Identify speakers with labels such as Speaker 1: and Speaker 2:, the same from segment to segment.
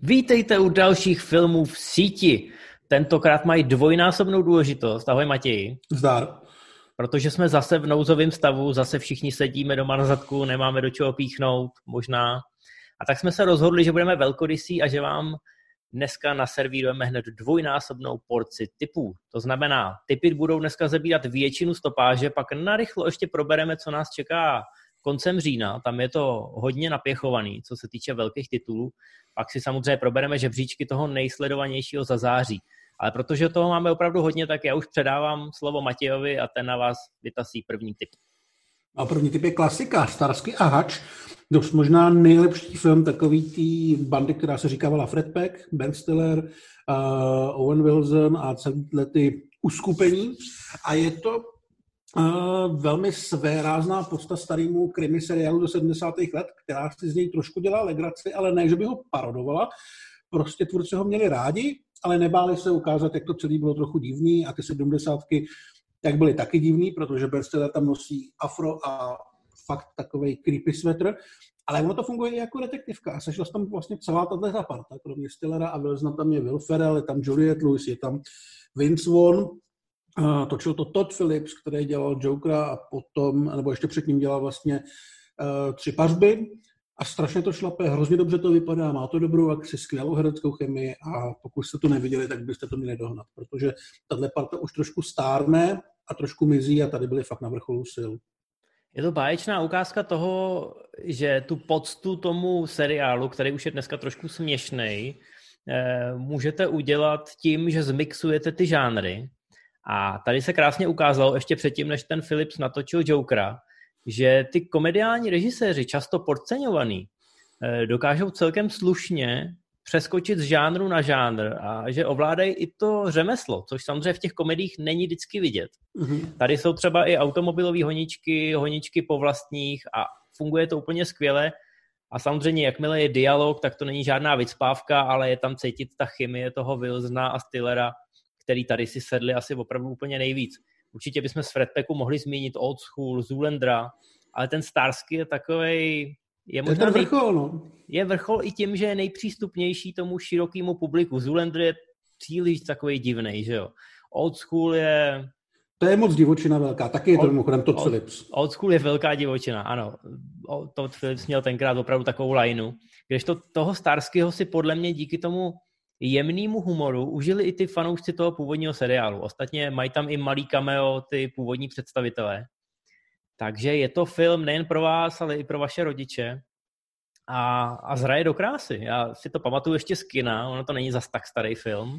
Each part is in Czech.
Speaker 1: Vítejte u dalších filmů v síti. Tentokrát mají dvojnásobnou důležitost. Ahoj Matěji.
Speaker 2: Zdar.
Speaker 1: Protože jsme zase v nouzovém stavu, zase všichni sedíme doma na zadku, nemáme do čeho píchnout, možná. A tak jsme se rozhodli, že budeme velkorysí a že vám dneska naservírujeme hned dvojnásobnou porci typů. To znamená, typy budou dneska zabírat většinu stopáže, pak narychlo ještě probereme, co nás čeká koncem října, tam je to hodně napěchovaný, co se týče velkých titulů. Pak si samozřejmě probereme žebříčky toho nejsledovanějšího za září. Ale protože toho máme opravdu hodně, tak já už předávám slovo Matějovi a ten na vás vytasí první tip.
Speaker 2: A první typ je klasika, Starsky a Hač. Dost možná nejlepší film takový tý bandy, která se říkávala Fred Peck, Ben Stiller, uh, Owen Wilson a celé ty uskupení. A je to uh, velmi svérázná posta starému krimi seriálu do 70. let, která si z něj trošku dělá legraci, ale ne, že by ho parodovala. Prostě tvůrci ho měli rádi, ale nebáli se ukázat, jak to celé bylo trochu divný a ty sedmdesátky tak byly taky divný, protože Stiller tam nosí afro a fakt takový creepy sweater, ale ono to funguje i jako detektivka a sešla tam vlastně celá tato parta, kromě Stillera a Wilsona tam je Will Ferrell, je tam Juliette Lewis, je tam Vince Vaughn, točil to Todd Phillips, který dělal Jokera a potom, nebo ještě předtím dělal vlastně uh, tři pařby a strašně to šlape, hrozně dobře to vypadá, má to dobrou akci, skvělou hereckou chemii a pokud jste to neviděli, tak byste to měli dohnat, protože tahle parta už trošku stárne a trošku mizí a tady byli fakt na vrcholu sil.
Speaker 1: Je to báječná ukázka toho, že tu poctu tomu seriálu, který už je dneska trošku směšný, eh, můžete udělat tím, že zmixujete ty žánry a tady se krásně ukázalo ještě předtím, než ten Philips natočil Jokera, že ty komediální režiséři, často podceňovaný, eh, dokážou celkem slušně přeskočit z žánru na žánr a že ovládají i to řemeslo, což samozřejmě v těch komediích není vždycky vidět. Mm-hmm. Tady jsou třeba i automobilové honičky, honičky po vlastních a funguje to úplně skvěle. A samozřejmě, jakmile je dialog, tak to není žádná vycpávka, ale je tam cítit ta chemie toho Wilsona a Stillera, který tady si sedli asi opravdu úplně nejvíc. Určitě bychom z Fredpeku mohli zmínit Old School, Zulendra, ale ten Starsky je takový je možná
Speaker 2: je vrchol, no.
Speaker 1: Je vrchol i tím, že je nejpřístupnější tomu širokému publiku. Zulendr je příliš takový divný, že jo. Old School je...
Speaker 2: To je moc divočina velká, taky je to mimochodem Todd Phillips.
Speaker 1: Old School je velká divočina, ano. Todd Phillips měl tenkrát opravdu takovou lineu. Když to toho Starskyho si podle mě díky tomu jemnému humoru užili i ty fanoušci toho původního seriálu. Ostatně mají tam i malý cameo ty původní představitelé. Takže je to film nejen pro vás, ale i pro vaše rodiče. A, a zraje do krásy. Já si to pamatuju ještě z kina, ono to není zas tak starý film,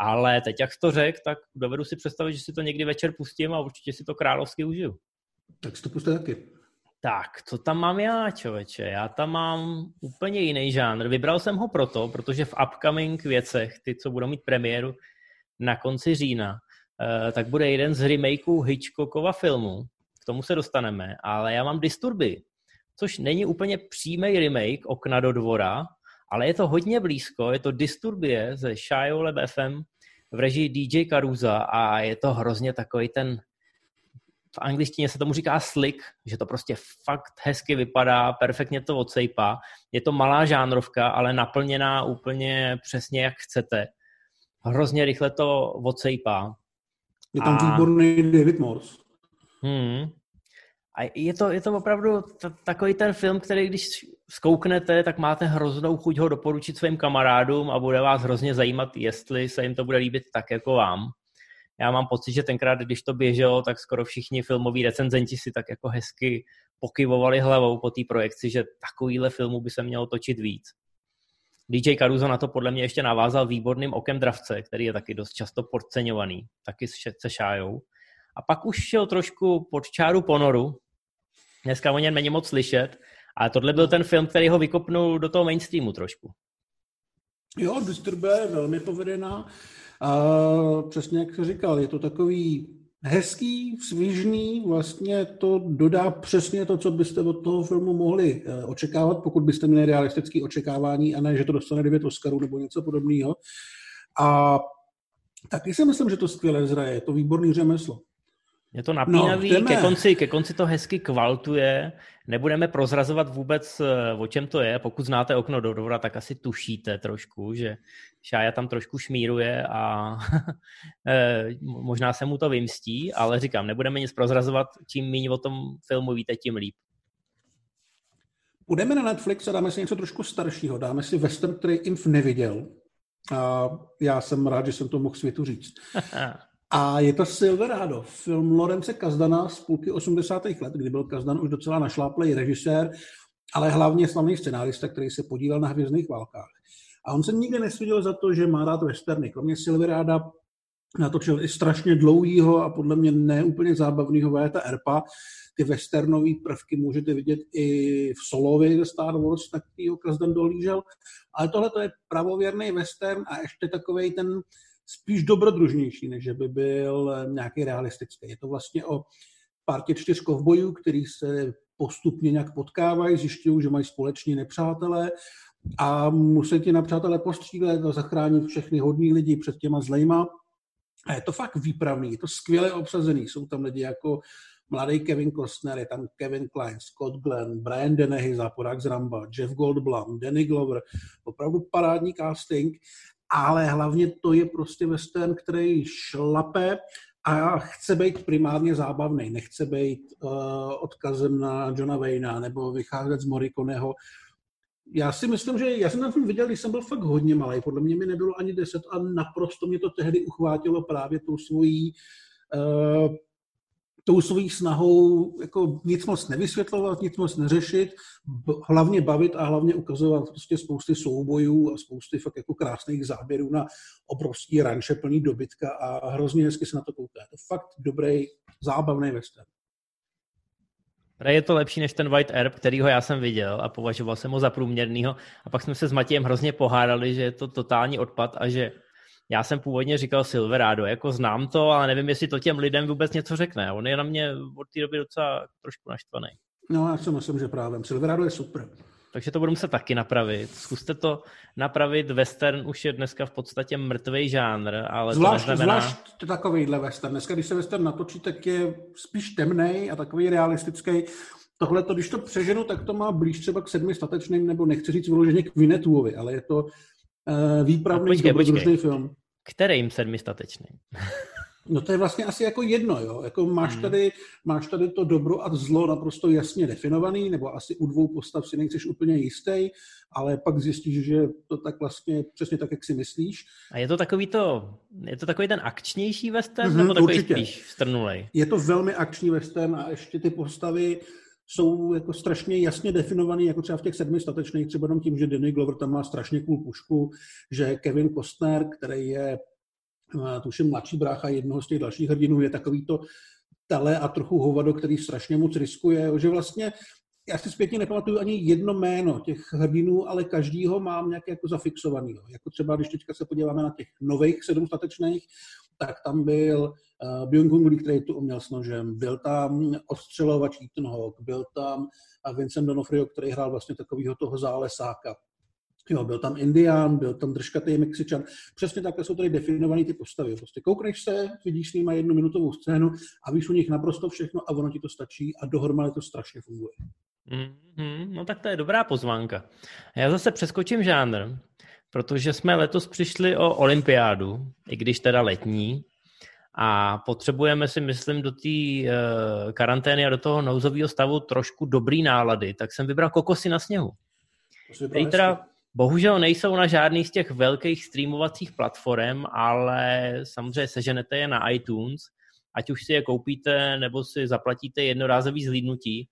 Speaker 1: ale teď, jak jsi to řekl, tak dovedu si představit, že si to někdy večer pustím a určitě si to královsky užiju.
Speaker 2: Tak si to puste taky.
Speaker 1: Tak, co tam mám já, člověče? Já tam mám úplně jiný žánr. Vybral jsem ho proto, protože v upcoming věcech, ty, co budou mít premiéru na konci října, eh, tak bude jeden z remakeů Hitchcockova filmu. K tomu se dostaneme, ale já mám Disturby, což není úplně přímý remake Okna do dvora, ale je to hodně blízko. Je to Disturbie ze Shia FM v režii DJ Caruza a je to hrozně takový ten v angličtině se tomu říká slick, že to prostě fakt hezky vypadá, perfektně to odsejpá. Je to malá žánrovka, ale naplněná úplně přesně jak chcete. Hrozně rychle to odsejpá.
Speaker 2: Je tam a... výborný David Morse.
Speaker 1: Hmm. A je to, je to opravdu t- takový ten film, který když zkouknete, tak máte hroznou chuť ho doporučit svým kamarádům a bude vás hrozně zajímat, jestli se jim to bude líbit tak jako vám já mám pocit, že tenkrát, když to běželo, tak skoro všichni filmoví recenzenti si tak jako hezky pokyvovali hlavou po té projekci, že takovýhle filmu by se mělo točit víc. DJ Caruso na to podle mě ještě navázal výborným okem dravce, který je taky dost často podceňovaný, taky se šájou. A pak už šel trošku pod čáru ponoru. Dneska o něm není moc slyšet, ale tohle byl ten film, který ho vykopnul do toho mainstreamu trošku.
Speaker 2: Jo, Disturbe je velmi povedená. A přesně jak jsi říkal, je to takový hezký, svížný, vlastně to dodá přesně to, co byste od toho filmu mohli eh, očekávat, pokud byste měli realistické očekávání a ne, že to dostane 9 Oscarů nebo něco podobného. A taky si myslím, že to skvěle zraje, je to výborný řemeslo.
Speaker 1: Je to napínavý, no, ke, konci, ke konci to hezky kvaltuje, nebudeme prozrazovat vůbec, eh, o čem to je. Pokud znáte okno do dvora, tak asi tušíte trošku, že Šája tam trošku šmíruje a eh, možná se mu to vymstí, ale říkám, nebudeme nic prozrazovat, čím méně o tom filmu víte, tím líp.
Speaker 2: Půjdeme na Netflix a dáme si něco trošku staršího. Dáme si western, který Inf neviděl. A já jsem rád, že jsem to mohl světu říct. A je to Silverado, film Lorence Kazdana z půlky 80. let, kdy byl Kazdan už docela našláplej režisér, ale hlavně slavný scenárista, který se podílel na hvězdných válkách. A on se nikdy nesvěděl za to, že má rád westerny. Kromě Silverada natočil i strašně dlouhýho a podle mě neúplně zábavného Véta Erpa. Ty westernové prvky můžete vidět i v Solovi ze Star Wars, na kterýho Kazdan dohlížel. Ale tohle to je pravověrný western a ještě takový ten spíš dobrodružnější, než by byl nějaký realistický. Je to vlastně o partě čtyř kovbojů, který se postupně nějak potkávají, zjišťují, že mají společně nepřátelé a musí ti nepřátelé postřílet a zachránit všechny hodní lidi před těma zlejma. A je to fakt výpravný, je to skvěle obsazený. Jsou tam lidi jako mladý Kevin Costner, je tam Kevin Klein, Scott Glenn, Brian Dennehy, záporák z Ramba, Jeff Goldblum, Danny Glover, opravdu parádní casting ale hlavně to je prostě western, který šlape a chce být primárně zábavný, nechce být uh, odkazem na Johna Wayna nebo vycházet z Morriconeho. Já si myslím, že já jsem ten film viděl, když jsem byl fakt hodně malý, podle mě mi nebylo ani deset a naprosto mě to tehdy uchvátilo právě tou svojí uh, tou svojí snahou jako nic moc nevysvětlovat, nic moc neřešit, hlavně bavit a hlavně ukazovat prostě spousty soubojů a spousty fakt jako krásných záběrů na obrovský ranče plný dobytka a hrozně hezky se na to kouká. To fakt dobrý, zábavný western.
Speaker 1: Je to lepší než ten White Herb, kterýho já jsem viděl a považoval jsem ho za průměrnýho. A pak jsme se s Matějem hrozně pohádali, že je to totální odpad a že já jsem původně říkal Silverado, jako znám to, ale nevím, jestli to těm lidem vůbec něco řekne. On je na mě od té doby docela trošku naštvaný.
Speaker 2: No, já si myslím, že právě. Silverado je super.
Speaker 1: Takže to budu muset taky napravit. Zkuste to napravit. Western už je dneska v podstatě mrtvý žánr, ale
Speaker 2: zvlášť,
Speaker 1: to neznamená...
Speaker 2: Zvlášť takovýhle western. Dneska, když se western natočí, tak je spíš temný a takový realistický. Tohle, to, když to přeženu, tak to má blíž třeba k sedmi statečným, nebo nechci říct vyloženě k Vinetuovi, ale je to uh, výpravný, dobrodružný film.
Speaker 1: Kterým sedmistatečný?
Speaker 2: No to je vlastně asi jako jedno, jo. Jako máš, hmm. tady, máš tady to dobro a zlo naprosto jasně definovaný, nebo asi u dvou postav si nejseš úplně jistý, ale pak zjistíš, že to tak vlastně přesně tak, jak si myslíš.
Speaker 1: A je to takový to, je to takový ten akčnější western, mm-hmm, nebo takový určitě. spíš strnulej?
Speaker 2: Je to velmi akční western a ještě ty postavy jsou jako strašně jasně definovaný, jako třeba v těch sedmi statečných, třeba jenom tím, že Danny Glover tam má strašně cool pušku, že Kevin Costner, který je, eh, tuším, mladší brácha jednoho z těch dalších hrdinů, je takový to tele a trochu hovado, který strašně moc riskuje, že vlastně já si zpětně nepamatuju ani jedno jméno těch hrdinů, ale každýho mám nějak jako zafixovaný. Jako třeba, když teďka se podíváme na těch nových sedm statečných, tak tam byl uh, Byung Lee, který tu uměl s nožem, byl tam odstřelovač Ethan Hawke, byl tam Vincent Donofrio, který hrál vlastně takového toho zálesáka. Jo, byl tam Indián, byl tam držkatý Mexičan. Přesně takhle jsou tady definované ty postavy. Prostě koukneš se, vidíš s jednu minutovou scénu a víš u nich naprosto všechno a ono ti to stačí a dohromady to strašně funguje.
Speaker 1: Mm-hmm, no tak to je dobrá pozvánka. Já zase přeskočím žánr, protože jsme letos přišli o olympiádu, i když teda letní, a potřebujeme si, myslím, do té uh, karantény a do toho nouzového stavu trošku dobrý nálady, tak jsem vybral kokosy na sněhu. Který teda bohužel nejsou na žádných z těch velkých streamovacích platform, ale samozřejmě seženete je na iTunes, ať už si je koupíte nebo si zaplatíte jednorázový zhlídnutí.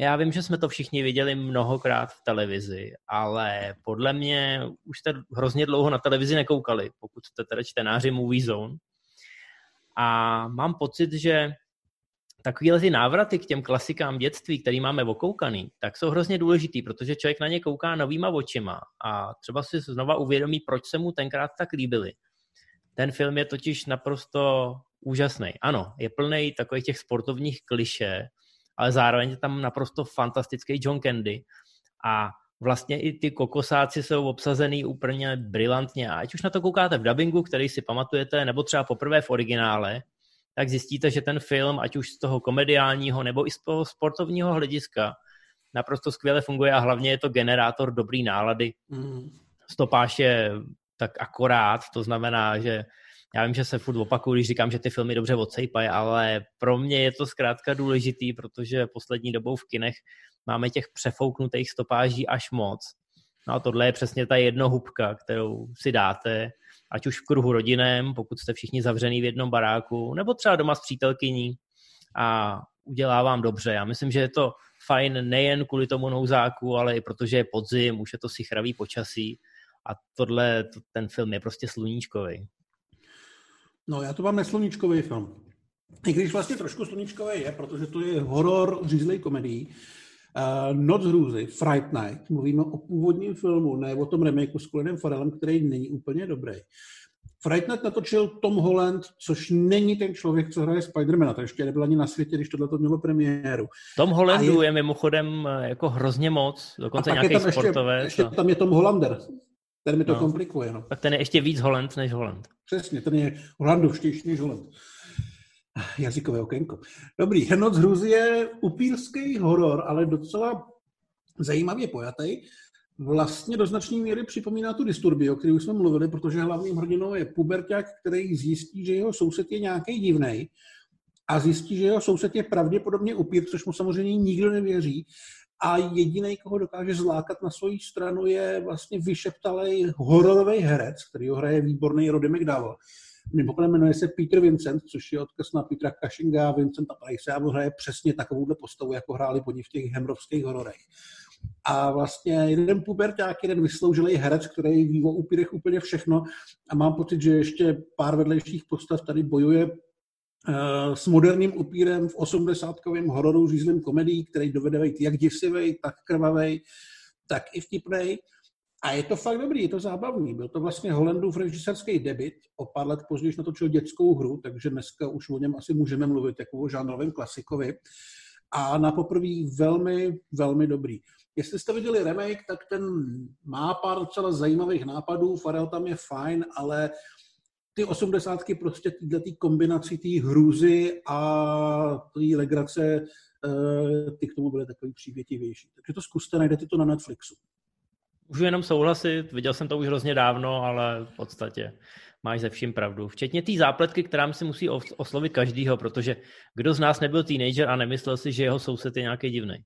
Speaker 1: Já vím, že jsme to všichni viděli mnohokrát v televizi, ale podle mě už jste hrozně dlouho na televizi nekoukali, pokud jste teda čtenáři Movie Zone. A mám pocit, že takovýhle ty návraty k těm klasikám dětství, který máme okoukaný, tak jsou hrozně důležitý, protože člověk na ně kouká novýma očima a třeba si znova uvědomí, proč se mu tenkrát tak líbily. Ten film je totiž naprosto úžasný. Ano, je plný takových těch sportovních kliše, ale zároveň je tam naprosto fantastický John Candy a vlastně i ty kokosáci jsou obsazený úplně brilantně. A ať už na to koukáte v dubbingu, který si pamatujete, nebo třeba poprvé v originále, tak zjistíte, že ten film, ať už z toho komediálního nebo i z toho sportovního hlediska, naprosto skvěle funguje a hlavně je to generátor dobrý nálady. Mm. Stopáž je tak akorát, to znamená, že já vím, že se furt opakuju, když říkám, že ty filmy dobře odsejpají, ale pro mě je to zkrátka důležitý, protože poslední dobou v kinech máme těch přefouknutých stopáží až moc. No a tohle je přesně ta jednohubka, kterou si dáte, ať už v kruhu rodinem, pokud jste všichni zavřený v jednom baráku, nebo třeba doma s přítelkyní a udělá vám dobře. Já myslím, že je to fajn nejen kvůli tomu nouzáku, ale i protože je podzim, už je to si chravý počasí a tohle, ten film je prostě sluníčkový.
Speaker 2: No, já to mám nesluníčkový film. I když vlastně trošku sluníčkový je, protože to je horor řízlej komedii. Uh, Noc hrůzy, Fright Night, mluvíme o původním filmu, ne o tom remakeu s Colinem Farrellem, který není úplně dobrý. Fright Night natočil Tom Holland, což není ten člověk, co hraje Spidermana, to ještě nebyl ani na světě, když tohle to mělo premiéru.
Speaker 1: Tom Hollandu je... je mimochodem eh, jako hrozně moc, dokonce nějaký sportovec.
Speaker 2: Ještě, ještě tam je Tom Hollander, ten mi to no. komplikuje. No.
Speaker 1: Tak ten je ještě víc Holland než Holland.
Speaker 2: Přesně, ten je holandovštější než Holland. Jazykové okénko. Dobrý, Noc je upírský horor, ale docela zajímavě pojatý. Vlastně do značné míry připomíná tu disturbii, o které už jsme mluvili, protože hlavním hrdinou je puberták, který zjistí, že jeho soused je nějaký divný a zjistí, že jeho soused je pravděpodobně upír, což mu samozřejmě nikdo nevěří a jediný, koho dokáže zlákat na svoji stranu, je vlastně vyšeptalý hororový herec, který ho hraje výborný Roddy McDowell. Mimochodem jmenuje se Peter Vincent, což je odkaz na Petra Cushinga a Vincenta Price a hraje přesně takovouhle postavu, jako hráli po v těch hemrovských hororech. A vlastně jeden puberták, jeden vysloužilý herec, který ví o úplně všechno a mám pocit, že ještě pár vedlejších postav tady bojuje s moderním upírem v 80-kovém hororu řízlým komedii, který dovede být jak děsivý, tak krvavý, tak i vtipný. A je to fakt dobrý, je to zábavný. Byl to vlastně Hollandův režiserský debit. O pár let později natočil dětskou hru, takže dneska už o něm asi můžeme mluvit jako o žánrovém klasikovi. A na poprvé velmi, velmi dobrý. Jestli jste viděli remake, tak ten má pár docela zajímavých nápadů. Farel tam je fajn, ale ty osmdesátky prostě tyhle kombinací té hrůzy a té legrace, eh, ty k tomu byly takový přívětivější. Takže to zkuste, najdete to na Netflixu.
Speaker 1: Můžu jenom souhlasit, viděl jsem to už hrozně dávno, ale v podstatě máš ze vším pravdu. Včetně té zápletky, která si musí oslovit každýho, protože kdo z nás nebyl teenager a nemyslel si, že jeho soused je nějaký divný.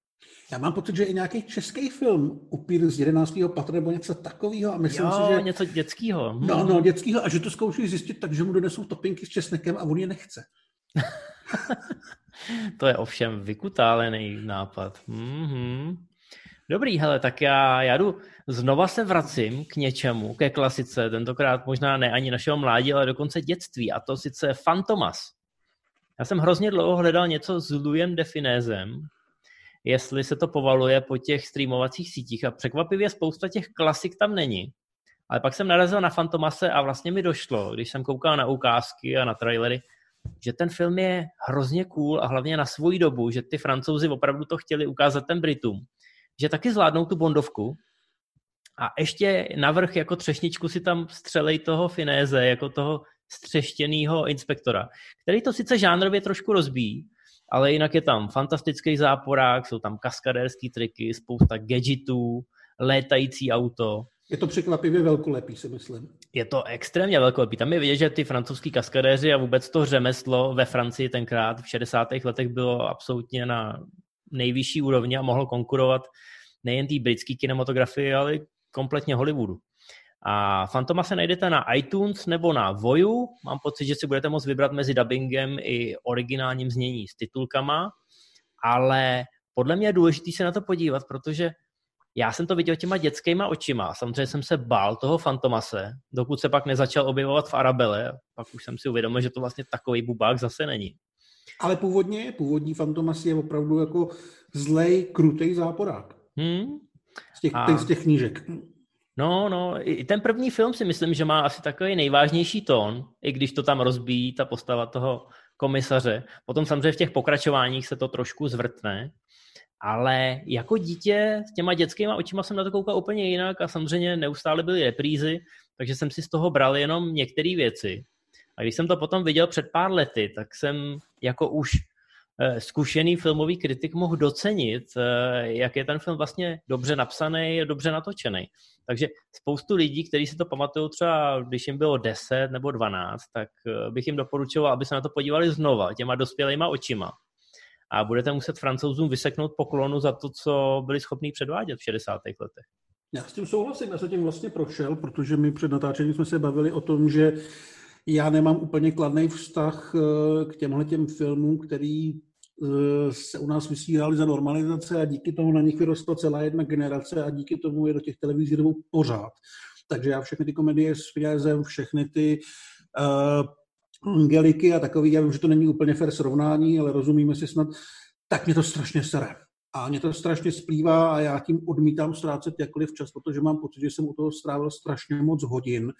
Speaker 2: Já mám pocit, že i nějaký český film upír z 11. patra nebo něco takového a myslím
Speaker 1: jo,
Speaker 2: si, že...
Speaker 1: něco dětského.
Speaker 2: Hmm. No, no, dětského a že to zkouší zjistit tak, že mu donesou topinky s česnekem a on je nechce.
Speaker 1: to je ovšem vykutálený nápad. Mm-hmm. Dobrý, hele, tak já, já jdu, znova se vracím k něčemu, ke klasice, tentokrát možná ne ani našeho mládí, ale dokonce dětství, a to sice Fantomas. Já jsem hrozně dlouho hledal něco s Louisem Definézem, jestli se to povaluje po těch streamovacích sítích a překvapivě spousta těch klasik tam není. Ale pak jsem narazil na Fantomase a vlastně mi došlo, když jsem koukal na ukázky a na trailery, že ten film je hrozně cool a hlavně na svoji dobu, že ty francouzi opravdu to chtěli ukázat ten Britům, že taky zvládnou tu bondovku a ještě navrh jako třešničku si tam střelej toho Finéze, jako toho střeštěného inspektora, který to sice žánrově trošku rozbíjí, ale jinak je tam fantastický záporák, jsou tam kaskadérský triky, spousta gadgetů, létající auto.
Speaker 2: Je to překvapivě velkolepý, si myslím.
Speaker 1: Je to extrémně velkolepý. Tam je vidět, že ty francouzský kaskadéři a vůbec to řemeslo ve Francii tenkrát v 60. letech bylo absolutně na nejvyšší úrovni a mohlo konkurovat nejen té britské kinematografii, ale kompletně Hollywoodu. A Fantoma se najdete na iTunes nebo na Voju. Mám pocit, že si budete moct vybrat mezi dubbingem i originálním znění s titulkama, ale podle mě je důležité se na to podívat, protože já jsem to viděl těma dětskýma očima. Samozřejmě jsem se bál toho Fantomase, dokud se pak nezačal objevovat v Arabele. Pak už jsem si uvědomil, že to vlastně takový bubák zase není.
Speaker 2: Ale původně, původní Fantomas je opravdu jako zlej, krutej záporák. Hmm. Z těch, a... z těch knížek.
Speaker 1: No, no, i ten první film si myslím, že má asi takový nejvážnější tón, i když to tam rozbíjí ta postava toho komisaře. Potom samozřejmě v těch pokračováních se to trošku zvrtne, ale jako dítě s těma dětskýma očima jsem na to koukal úplně jinak a samozřejmě neustále byly reprízy, takže jsem si z toho bral jenom některé věci. A když jsem to potom viděl před pár lety, tak jsem jako už eh, zkušený filmový kritik mohl docenit, eh, jak je ten film vlastně dobře napsaný, dobře natočený. Takže spoustu lidí, kteří si to pamatují třeba, když jim bylo 10 nebo 12, tak eh, bych jim doporučoval, aby se na to podívali znova těma dospělýma očima. A budete muset francouzům vyseknout poklonu za to, co byli schopní předvádět v 60. letech.
Speaker 2: Já s tím souhlasím, já se tím vlastně prošel, protože my před natáčením jsme se bavili o tom, že já nemám úplně kladný vztah eh, k těmhle těm filmům, který eh, se u nás vysílali za normalizace a díky tomu na nich vyrostla celá jedna generace a díky tomu je do těch televizí jdou pořád. Takže já všechny ty komedie s Fiazem, všechny ty uh, Angeliky a takový, já vím, že to není úplně fair srovnání, ale rozumíme si snad, tak mě to strašně sere. A mě to strašně splývá a já tím odmítám ztrácet jakkoliv čas, protože mám pocit, že jsem u toho strávil strašně moc hodin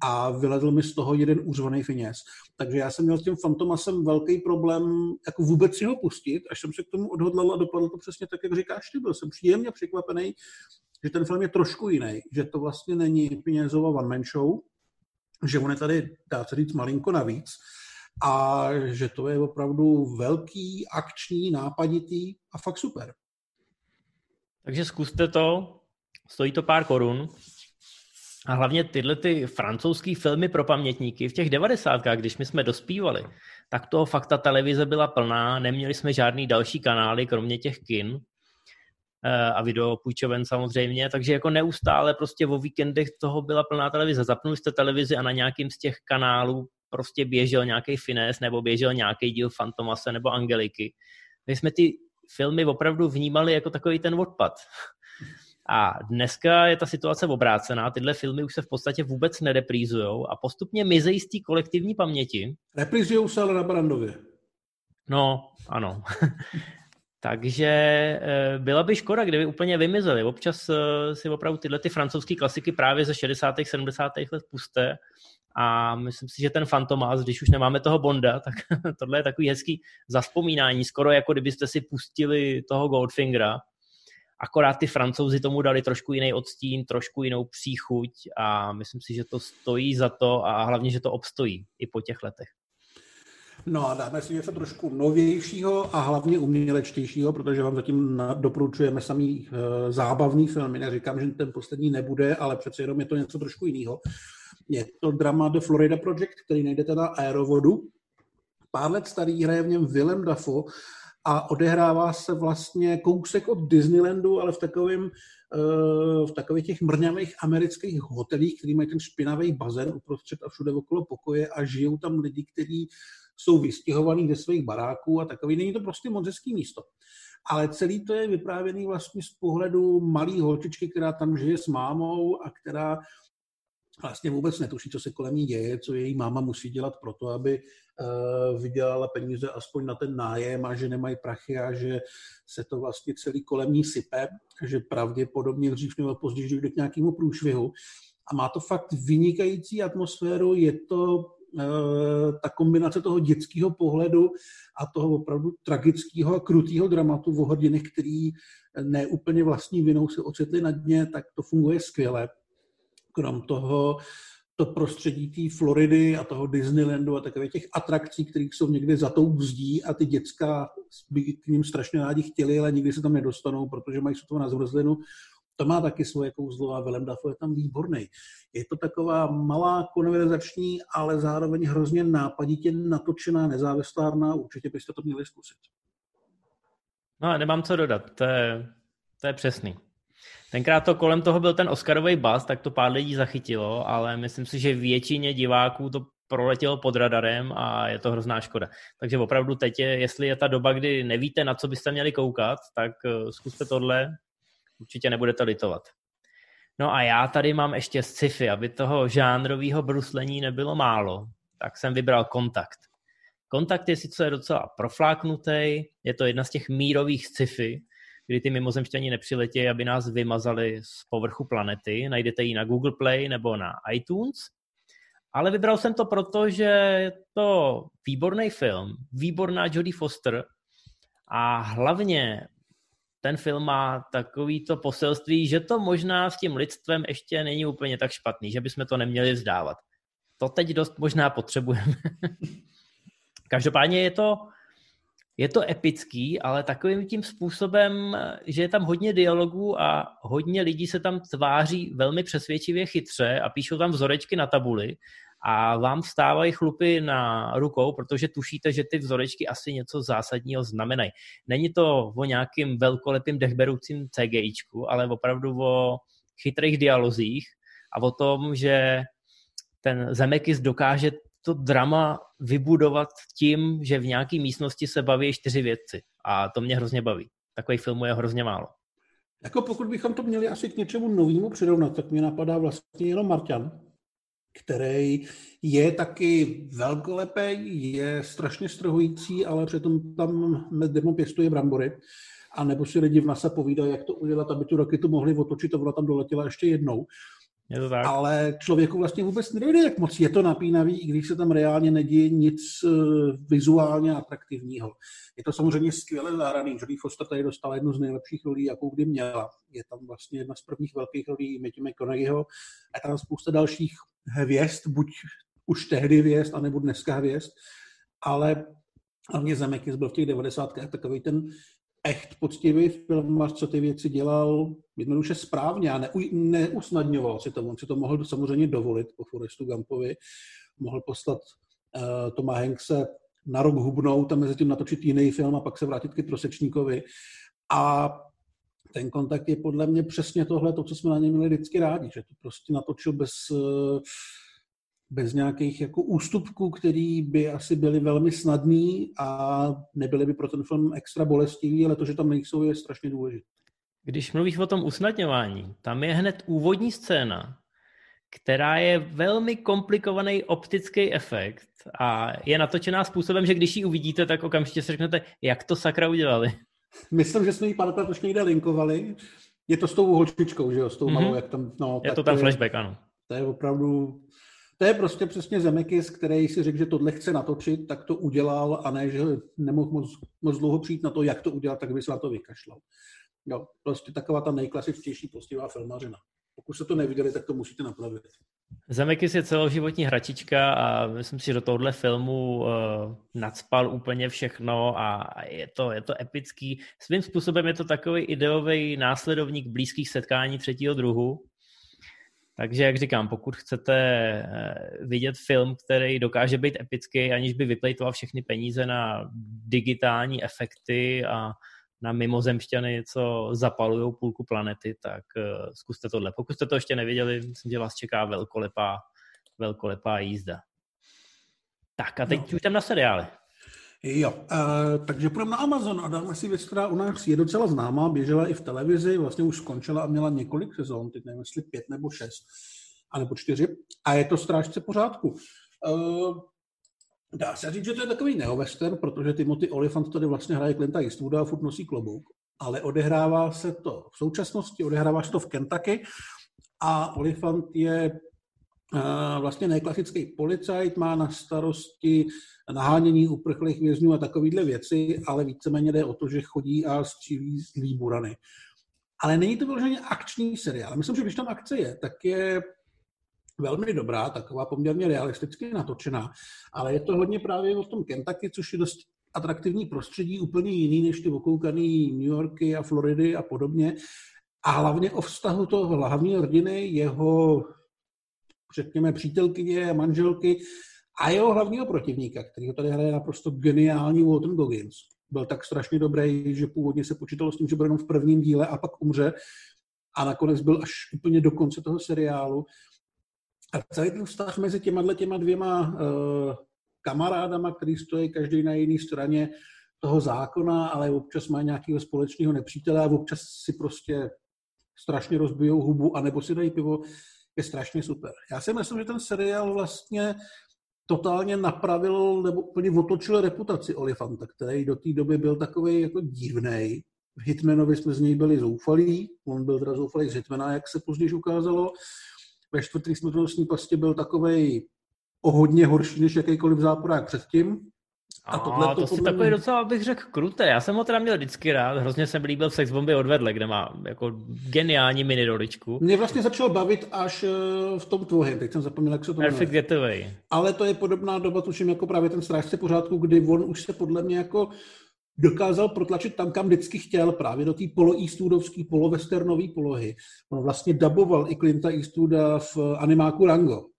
Speaker 2: a vyledl mi z toho jeden úřvaný finěz. Takže já jsem měl s tím Fantomasem velký problém jako vůbec si ho pustit, až jsem se k tomu odhodlal a dopadlo to přesně tak, jak říkáš ty. Byl jsem příjemně překvapený, že ten film je trošku jiný, že to vlastně není Finězova one-man show, že on je tady, dá se říct, malinko navíc, a že to je opravdu velký, akční, nápaditý a fakt super.
Speaker 1: Takže zkuste to, stojí to pár korun. A hlavně tyhle ty francouzský filmy pro pamětníky v těch devadesátkách, když my jsme dospívali, tak toho fakt ta televize byla plná, neměli jsme žádný další kanály, kromě těch kin eh, a videopůjčoven samozřejmě, takže jako neustále prostě o víkendech toho byla plná televize. Zapnuli jste televizi a na nějakým z těch kanálů prostě běžel nějaký finés nebo běžel nějaký díl Fantomase nebo Angeliky. My jsme ty filmy opravdu vnímali jako takový ten odpad. A dneska je ta situace obrácená, tyhle filmy už se v podstatě vůbec nereprízují a postupně mizejí z té kolektivní paměti.
Speaker 2: Reprízují se ale na Brandově.
Speaker 1: No, ano. Takže eh, byla by škoda, kdyby úplně vymizely. Občas eh, si opravdu tyhle ty francouzské klasiky právě ze 60. 70. let puste a myslím si, že ten Fantomas, když už nemáme toho Bonda, tak tohle je takový hezký zaspomínání, skoro jako kdybyste si pustili toho Goldfingera, akorát ty francouzi tomu dali trošku jiný odstín, trošku jinou příchuť a myslím si, že to stojí za to a hlavně, že to obstojí i po těch letech.
Speaker 2: No a dáme si něco trošku novějšího a hlavně umělečtějšího, protože vám zatím doporučujeme samý e, zábavný filmy. Neříkám, že ten poslední nebude, ale přece jenom je to něco trošku jiného. Je to drama The Florida Project, který najdete na Aerovodu. Pár let starý hraje v něm Willem Dafoe a odehrává se vlastně kousek od Disneylandu, ale v takovém eh, v takových těch mrňavých amerických hotelích, který mají ten špinavý bazén uprostřed a všude okolo pokoje a žijou tam lidi, kteří jsou vystěhovaní ze svých baráků a takový. Není to prostě moc hezký místo. Ale celý to je vyprávěný vlastně z pohledu malý holčičky, která tam žije s mámou a která vlastně vůbec netuší, co se kolem ní děje, co její máma musí dělat pro to, aby uh, vydělala peníze aspoň na ten nájem a že nemají prachy a že se to vlastně celý kolem ní sype, že pravděpodobně dřív nebo později dojde k nějakému průšvihu. A má to fakt vynikající atmosféru, je to uh, ta kombinace toho dětského pohledu a toho opravdu tragického a krutého dramatu o hrdinech, který neúplně vlastní vinou se ocitli na dně, tak to funguje skvěle krom toho to prostředí té Floridy a toho Disneylandu a takových těch atrakcí, které jsou někde za tou vzdí a ty děcka by k ním strašně rádi chtěli, ale nikdy se tam nedostanou, protože mají sotva na zmrzlinu. To má taky svoje kouzlo a Willem Dafoe je tam výborný. Je to taková malá konverzační, ale zároveň hrozně nápaditě natočená, nezávislárná. Určitě byste to měli zkusit.
Speaker 1: No, nemám co dodat. To je, to je přesný. Tenkrát to kolem toho byl ten Oscarový bas, tak to pár lidí zachytilo, ale myslím si, že většině diváků to proletělo pod radarem a je to hrozná škoda. Takže opravdu teď je, jestli je ta doba, kdy nevíte, na co byste měli koukat, tak eh, zkuste tohle, určitě nebudete litovat. No a já tady mám ještě sci-fi, aby toho žánrového bruslení nebylo málo, tak jsem vybral Kontakt. Kontakt je sice docela profláknutý, je to jedna z těch mírových sci-fi, kdy ty mimozemštění nepřiletějí, aby nás vymazali z povrchu planety. Najdete ji na Google Play nebo na iTunes. Ale vybral jsem to proto, že je to výborný film, výborná Jodie Foster a hlavně ten film má takovýto poselství, že to možná s tím lidstvem ještě není úplně tak špatný, že bychom to neměli vzdávat. to teď dost možná potřebujeme. Každopádně je to, je to epický, ale takovým tím způsobem, že je tam hodně dialogů a hodně lidí se tam tváří velmi přesvědčivě chytře a píšou tam vzorečky na tabuli a vám vstávají chlupy na rukou, protože tušíte, že ty vzorečky asi něco zásadního znamenají. Není to o nějakým velkolepým dechberoucím CGIčku, ale opravdu o chytrých dialozích a o tom, že ten Zemekis dokáže to drama vybudovat tím, že v nějaké místnosti se baví čtyři vědci. A to mě hrozně baví. Takový filmů je hrozně málo.
Speaker 2: Jako pokud bychom to měli asi k něčemu novému přirovnat, tak mě napadá vlastně jenom Marťan, který je taky velkolepý, je strašně strhující, ale přitom tam demo pěstuje brambory. A nebo si lidi v NASA povídají, jak to udělat, aby tu raketu mohli otočit a ona tam doletěla ještě jednou.
Speaker 1: Je to tak.
Speaker 2: Ale člověku vlastně vůbec nedojde, jak moc je to napínavý, i když se tam reálně neděje nic eh, vizuálně atraktivního. Je to samozřejmě skvěle zahraný. Jodie Foster tady dostala jednu z nejlepších rolí, jakou kdy měla. Je tam vlastně jedna z prvních velkých rolí Matthew McConaugheyho a tam spousta dalších hvězd, buď už tehdy hvězd, anebo dneska hvězd, ale hlavně Zemeckis byl v těch 90. takový ten echt poctivý filmař, co ty věci dělal jednoduše správně a neu, neusnadňoval si to. On si to mohl samozřejmě dovolit po Forestu Gumpovi. Mohl poslat uh, Toma Hankse na rok hubnout a mezi tím natočit jiný film a pak se vrátit k Trosečníkovi. A ten kontakt je podle mě přesně tohle, to, co jsme na něm měli vždycky rádi, že to prostě natočil bez, eh, bez nějakých jako ústupků, který by asi byly velmi snadný a nebyly by pro ten film extra bolestivý, ale to, že tam nejsou, je strašně důležité.
Speaker 1: Když mluvíš o tom usnadňování, tam je hned úvodní scéna, která je velmi komplikovaný optický efekt a je natočená způsobem, že když ji uvidíte, tak okamžitě si řeknete, jak to sakra udělali.
Speaker 2: Myslím, že jsme ji párkrát už někde linkovali. Je to s tou holčičkou, že jo, s tou mm-hmm. malou, jak tam, no.
Speaker 1: Je to tam flashback, ano.
Speaker 2: To je opravdu, to je prostě přesně Zemekis, který si řekl, že tohle chce natočit, tak to udělal a ne, že nemohl moc, moc dlouho přijít na to, jak to udělat, tak by se na to vykašlal. Jo, prostě taková ta nejklasičtější postivá filmařina. Pokud se to neviděli, tak to musíte napravit.
Speaker 1: Zemekis je celoživotní hračička a myslím si, že do tohohle filmu uh, nadspal úplně všechno a je to, je to epický. Svým způsobem je to takový ideový následovník blízkých setkání třetího druhu. Takže, jak říkám, pokud chcete uh, vidět film, který dokáže být epický, aniž by vyplejtoval všechny peníze na digitální efekty a na mimozemšťany, co zapalují půlku planety, tak uh, zkuste tohle. Pokud jste to ještě neviděli, myslím, že vás čeká velkolepá, velkolepá jízda. Tak a teď no. už jdem na seriály.
Speaker 2: Jo, uh, takže půjdeme na Amazon a dáme si věc, která u nás je docela známá, běžela i v televizi, vlastně už skončila a měla několik sezón, teď nevím, jestli pět nebo šest, anebo čtyři, a je to Strážce pořádku. Uh, Dá se říct, že to je takový neovestern, protože Timothy Olyphant tady vlastně hraje Clint'a Eastwooda a furt nosí klobouk, ale odehrává se to v současnosti, odehrává se to v Kentucky a Olyphant je vlastně nejklasický policajt, má na starosti nahánění uprchlých vězňů a takovýhle věci, ale víceméně jde o to, že chodí a střílí z burany. Ale není to vyloženě akční seriál. Myslím, že když tam akce je, tak je velmi dobrá, taková poměrně realisticky natočená, ale je to hodně právě o tom Kentucky, což je dost atraktivní prostředí, úplně jiný než ty okoukaný New Yorky a Floridy a podobně. A hlavně o vztahu toho hlavního rodiny, jeho, řekněme, přítelkyně, manželky a jeho hlavního protivníka, který ho tady hraje naprosto geniální Walton Goggins. Byl tak strašně dobrý, že původně se počítalo s tím, že bude jenom v prvním díle a pak umře. A nakonec byl až úplně do konce toho seriálu. A celý ten vztah mezi těma, těma dvěma uh, kamarádama, který stojí každý na jiné straně toho zákona, ale občas má nějakého společného nepřítele a občas si prostě strašně rozbijou hubu, anebo si dají pivo, je strašně super. Já si myslím, že ten seriál vlastně totálně napravil nebo úplně otočil reputaci Olifanta, který do té doby byl takový jako divný. V Hitmanovi jsme z něj byli zoufalí, on byl teda zoufalý z Hitmana, jak se později ukázalo ve čtvrtý smrtelnostní pasti byl takový o hodně horší než jakýkoliv záporák předtím.
Speaker 1: A, tohle to, si takový docela, bych řekl, kruté. Já jsem ho teda měl vždycky rád, hrozně jsem líbil Sex Bomby odvedle, kde má jako geniální mini roličku.
Speaker 2: Mě vlastně začal bavit až eh, v tom tvohem, teď jsem zapomněl, jak se to
Speaker 1: jmenuje. Perfect Getaway.
Speaker 2: Ale to je podobná doba, tuším, jako právě ten strážce pořádku, kdy on už se podle mě jako dokázal protlačit tam, kam vždycky chtěl, právě do té polo-eastwoodovské, polo-westernové polohy. On vlastně daboval i Clinta Eastwooda v animáku Rango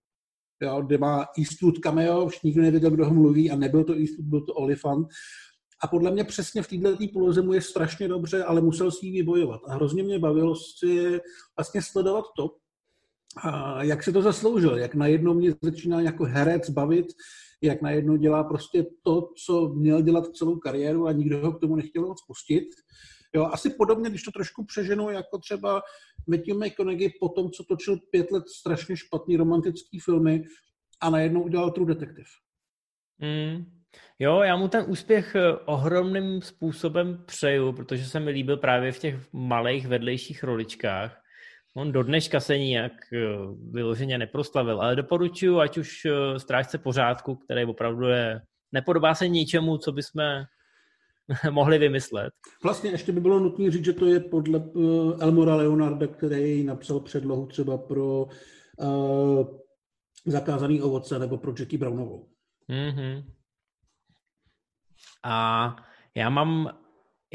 Speaker 2: jo, kde má Eastwood cameo, už nikdo nevěděl, kdo ho mluví a nebyl to Eastwood, byl to Olifant. A podle mě přesně v této poloze mu je strašně dobře, ale musel si ji vybojovat. A hrozně mě bavilo si vlastně sledovat to, a jak se to zasloužil, jak najednou mě začíná jako herec bavit, jak najednou dělá prostě to, co měl dělat celou kariéru a nikdo ho k tomu nechtěl moc pustit. Jo, asi podobně, když to trošku přeženu, jako třeba Matthew McConaughey po tom, co točil pět let strašně špatný romantický filmy a najednou udělal True Detective.
Speaker 1: Mm. Jo, já mu ten úspěch eh, ohromným způsobem přeju, protože se mi líbil právě v těch malých vedlejších roličkách. On do dneška se nijak eh, vyloženě neproslavil, ale doporučuji, ať už eh, Strážce pořádku, který opravdu je, nepodobá se ničemu, co bychom mohli vymyslet.
Speaker 2: Vlastně ještě by bylo nutné říct, že to je podle uh, Elmora Leonarda, který napsal předlohu třeba pro uh, zakázaný ovoce nebo pro Jackie Brownovou.
Speaker 1: Mm-hmm. A já mám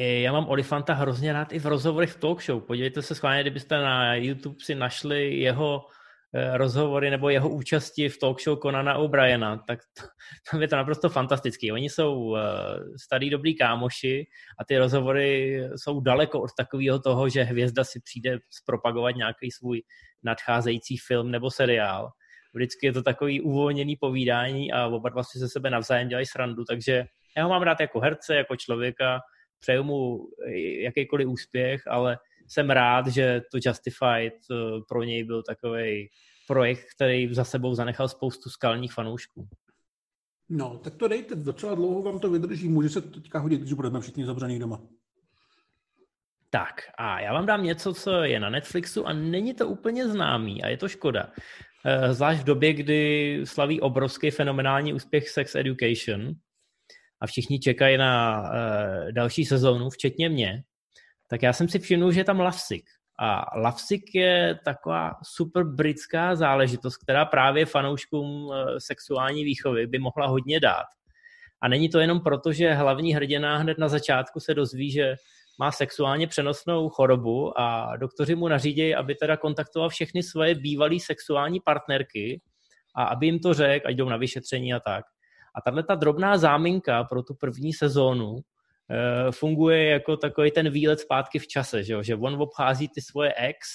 Speaker 1: já mám Olifanta hrozně rád i v rozhovorech v talk show. Podívejte se schválně, kdybyste na YouTube si našli jeho Eh, rozhovory nebo jeho účasti v talk show Conana O'Briena, tak to, tam je to naprosto fantastický. Oni jsou uh, starý dobrý kámoši a ty rozhovory jsou daleko od takového toho, že hvězda si přijde zpropagovat nějaký svůj nadcházející film nebo seriál. Vždycky je to takový uvolněný povídání a oba dva si ze sebe navzájem dělají srandu, takže já ho mám rád jako herce, jako člověka, přeju mu jakýkoliv úspěch, ale jsem rád, že to Justified eh, pro něj byl takový projekt, který za sebou zanechal spoustu skalních fanoušků.
Speaker 2: No, tak to dejte, docela dlouho vám to vydrží, může se to teďka hodit, když budeme všichni zavřený doma.
Speaker 1: Tak a já vám dám něco, co je na Netflixu a není to úplně známý a je to škoda. Eh, zvlášť v době, kdy slaví obrovský fenomenální úspěch Sex Education a všichni čekají na eh, další sezónu, včetně mě, tak já jsem si všiml, že je tam Lavsik. A Lavsik je taková super britská záležitost, která právě fanouškům eh, sexuální výchovy by mohla hodně dát. A není to jenom proto, že hlavní hrdina hned na začátku se dozví, že má sexuálně přenosnou chorobu a doktoři mu nařídějí, aby teda kontaktoval všechny svoje bývalé sexuální partnerky a aby jim to řekl, ať jdou na vyšetření a tak. A tahle ta drobná záminka pro tu první sezónu funguje jako takový ten výlet zpátky v čase, že, jo? že on obchází ty svoje ex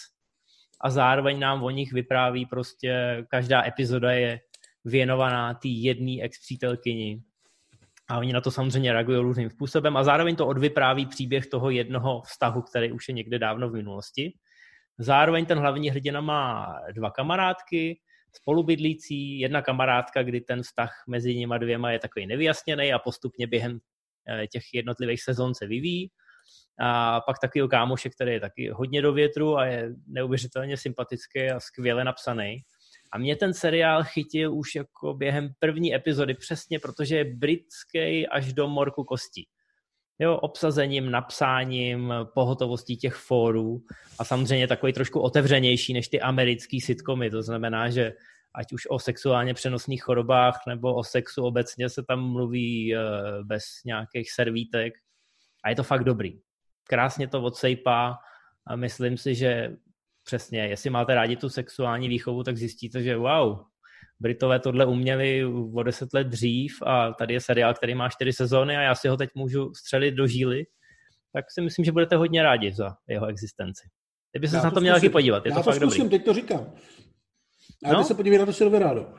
Speaker 1: a zároveň nám o nich vypráví prostě, každá epizoda je věnovaná té jedné ex přítelkyni. A oni na to samozřejmě reagují různým způsobem a zároveň to odvypráví příběh toho jednoho vztahu, který už je někde dávno v minulosti. Zároveň ten hlavní hrdina má dva kamarádky, spolubydlící, jedna kamarádka, kdy ten vztah mezi nimi dvěma je takový nevyjasněný a postupně během Eh, těch jednotlivých sezon se vyvíjí. A pak takový kámoše, který je taky hodně do větru a je neuvěřitelně sympatický a skvěle napsaný. A mě ten seriál chytil už jako během první epizody přesně, protože je britský až do morku kostí. Jo, obsazením, napsáním, pohotovostí těch fórů a samozřejmě takový trošku otevřenější než ty americký sitcomy. To znamená, že ať už o sexuálně přenosných chorobách nebo o sexu obecně se tam mluví eh, bez nějakých servítek a je to fakt dobrý. Krásně to odsejpá a myslím si, že přesně, jestli máte rádi tu sexuální výchovu, tak zjistíte, že wow, Britové tohle uměli o deset let dřív a tady je seriál, který má čtyři sezóny a já si ho teď můžu střelit do žíly, tak si myslím, že budete hodně rádi za jeho existenci. Kdyby se na to měl taky podívat, je
Speaker 2: já
Speaker 1: to, to fakt
Speaker 2: zkusím,
Speaker 1: dobrý.
Speaker 2: teď to říkám. A no? se podívej na to Silverado.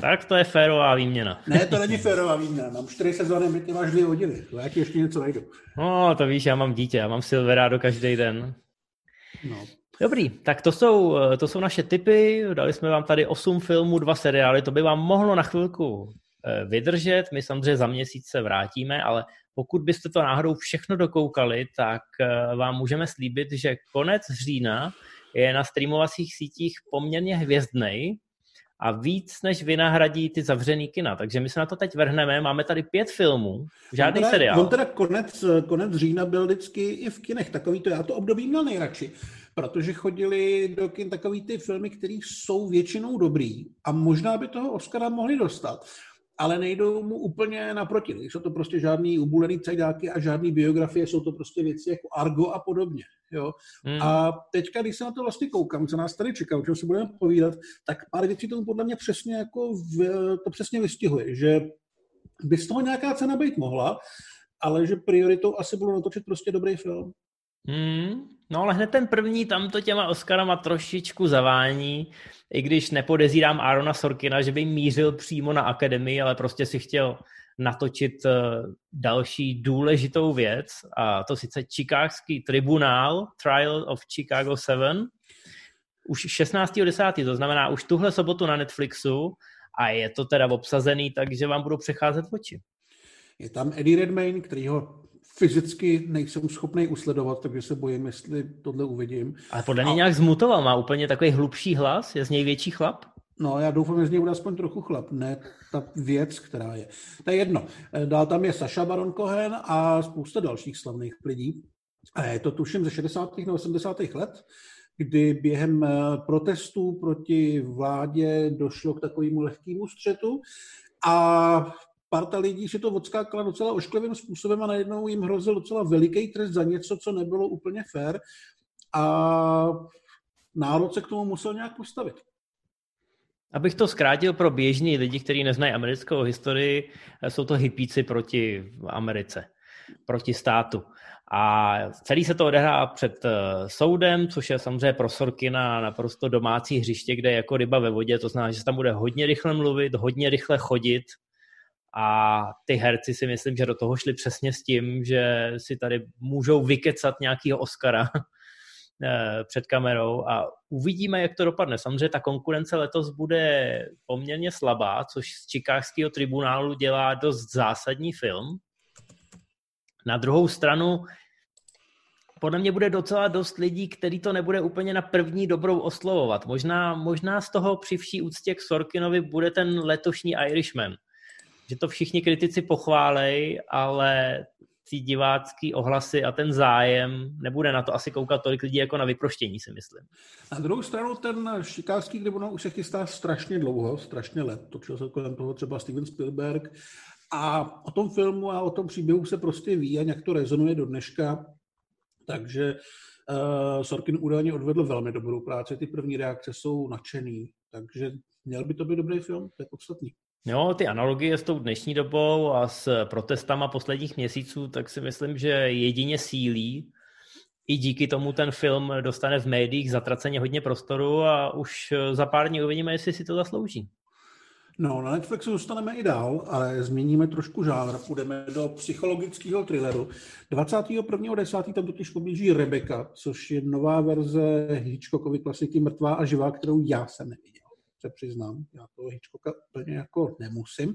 Speaker 1: Tak to je férová výměna.
Speaker 2: Ne, to není férová výměna. Mám čtyři sezóny, my ty máš dvě hodiny. To já ti ještě něco najdu.
Speaker 1: No, to víš, já mám dítě, já mám Silverado každý den. No. Dobrý, tak to jsou, to jsou naše tipy. Dali jsme vám tady 8 filmů, dva seriály. To by vám mohlo na chvilku eh, vydržet. My samozřejmě za měsíc se vrátíme, ale pokud byste to náhodou všechno dokoukali, tak eh, vám můžeme slíbit, že konec října je na streamovacích sítích poměrně hvězdnej a víc než vynahradí ty zavřený kina. Takže my se na to teď vrhneme. Máme tady pět filmů, žádný
Speaker 2: on teda,
Speaker 1: seriál.
Speaker 2: On teda konec, konec října byl vždycky i v kinech. Takový to, já to období měl nejradši, protože chodili do kin takový ty filmy, které jsou většinou dobrý a možná by toho Oscara mohli dostat ale nejdou mu úplně naproti. Jsou to prostě žádný ubulený cajdáky a žádný biografie, jsou to prostě věci jako Argo a podobně. Jo? Hmm. A teďka, když se na to vlastně koukám, co nás tady čeká, o čem si budeme povídat, tak pár věcí tomu podle mě přesně jako v, to přesně vystihuje, že by z toho nějaká cena být mohla, ale že prioritou asi bylo natočit prostě dobrý film.
Speaker 1: Hmm, no ale hned ten první tam to těma Oscarama trošičku zavání, i když nepodezírám Arona Sorkina, že by mířil přímo na akademii, ale prostě si chtěl natočit uh, další důležitou věc, a to sice Chicagský tribunál, Trial of Chicago 7, už 16.10., to znamená už tuhle sobotu na Netflixu a je to teda obsazený, takže vám budou přecházet oči.
Speaker 2: Je tam Eddie Redmayne, který ho fyzicky nejsem schopný usledovat, takže se bojím, jestli tohle uvidím.
Speaker 1: Ale podle mě a... nějak zmutoval, má úplně takový hlubší hlas, je z něj větší chlap?
Speaker 2: No, já doufám, že z něj bude aspoň trochu chlap, ne ta věc, která je. To je jedno. Dál tam je Saša Baron Cohen a spousta dalších slavných lidí. A je to tuším ze 60. nebo 80. let, kdy během eh, protestů proti vládě došlo k takovému lehkému střetu a parta lidí si to odskákala docela ošklivým způsobem a najednou jim hrozil docela veliký trest za něco, co nebylo úplně fair a národ se k tomu musel nějak postavit.
Speaker 1: Abych to zkrátil pro běžní lidi, kteří neznají americkou historii, jsou to hypíci proti Americe, proti státu. A celý se to odehrá před eh, soudem, což je samozřejmě pro Sorkina naprosto domácí hřiště, kde je jako ryba ve vodě, to znamená, že se tam bude hodně rychle mluvit, hodně rychle chodit, a ty herci si myslím, že do toho šli přesně s tím, že si tady můžou vykecat nějakého Oscara eh, před kamerou a uvidíme, jak to dopadne. Samozřejmě ta konkurence letos bude poměrně slabá, což z Chicagského tribunálu dělá dost zásadní film. Na druhou stranu podle mě bude docela dost lidí, který to nebude úplně na první dobrou oslovovat. Možná, možná z toho při vší úctě k Sorkinovi bude ten letošní Irishman – že to všichni kritici pochválej, ale ty divácký ohlasy a ten zájem nebude na to asi koukat tolik lidí jako na vyproštění, si myslím.
Speaker 2: Na druhou stranu ten šikářský tribunál už se chystá strašně dlouho, strašně let. Točil se kolem toho třeba Steven Spielberg a o tom filmu a o tom příběhu se prostě ví a nějak to rezonuje do dneška. Takže uh, Sorkin údajně odvedl velmi dobrou práci, ty první reakce jsou nadšený, takže měl by to být dobrý film, to je podstatný.
Speaker 1: Jo, ty analogie s tou dnešní dobou a s protestama posledních měsíců, tak si myslím, že jedině sílí. I díky tomu ten film dostane v médiích zatraceně hodně prostoru a už za pár dní uvidíme, jestli si to zaslouží.
Speaker 2: No, na Netflixu zůstaneme i dál, ale změníme trošku žánr. Půjdeme do psychologického thrilleru. 21.10. tam totiž poběží Rebecca, což je nová verze Hitchcockovy klasiky Mrtvá a živá, kterou já jsem neviděl se přiznám. Já toho Hitchcocka úplně jako nemusím.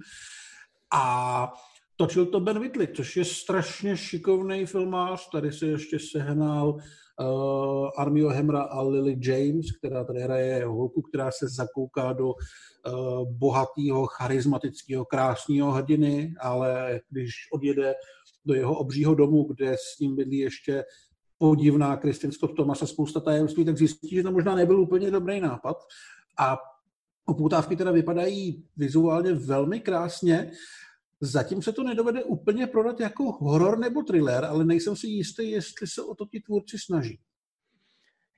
Speaker 2: A točil to Ben Whitley, což je strašně šikovný filmář. Tady se ještě sehnal uh, Armio Hemra a Lily James, která tady hraje holku, která se zakouká do uh, bohatého, charismatického, krásného hrdiny, ale když odjede do jeho obřího domu, kde s ním bydlí ještě podivná Kristin Scott Thomas a spousta tajemství, tak zjistí, že to možná nebyl úplně dobrý nápad. A Upoutávky teda vypadají vizuálně velmi krásně. Zatím se to nedovede úplně prodat jako horor nebo thriller, ale nejsem si jistý, jestli se o to ti tvůrci snaží.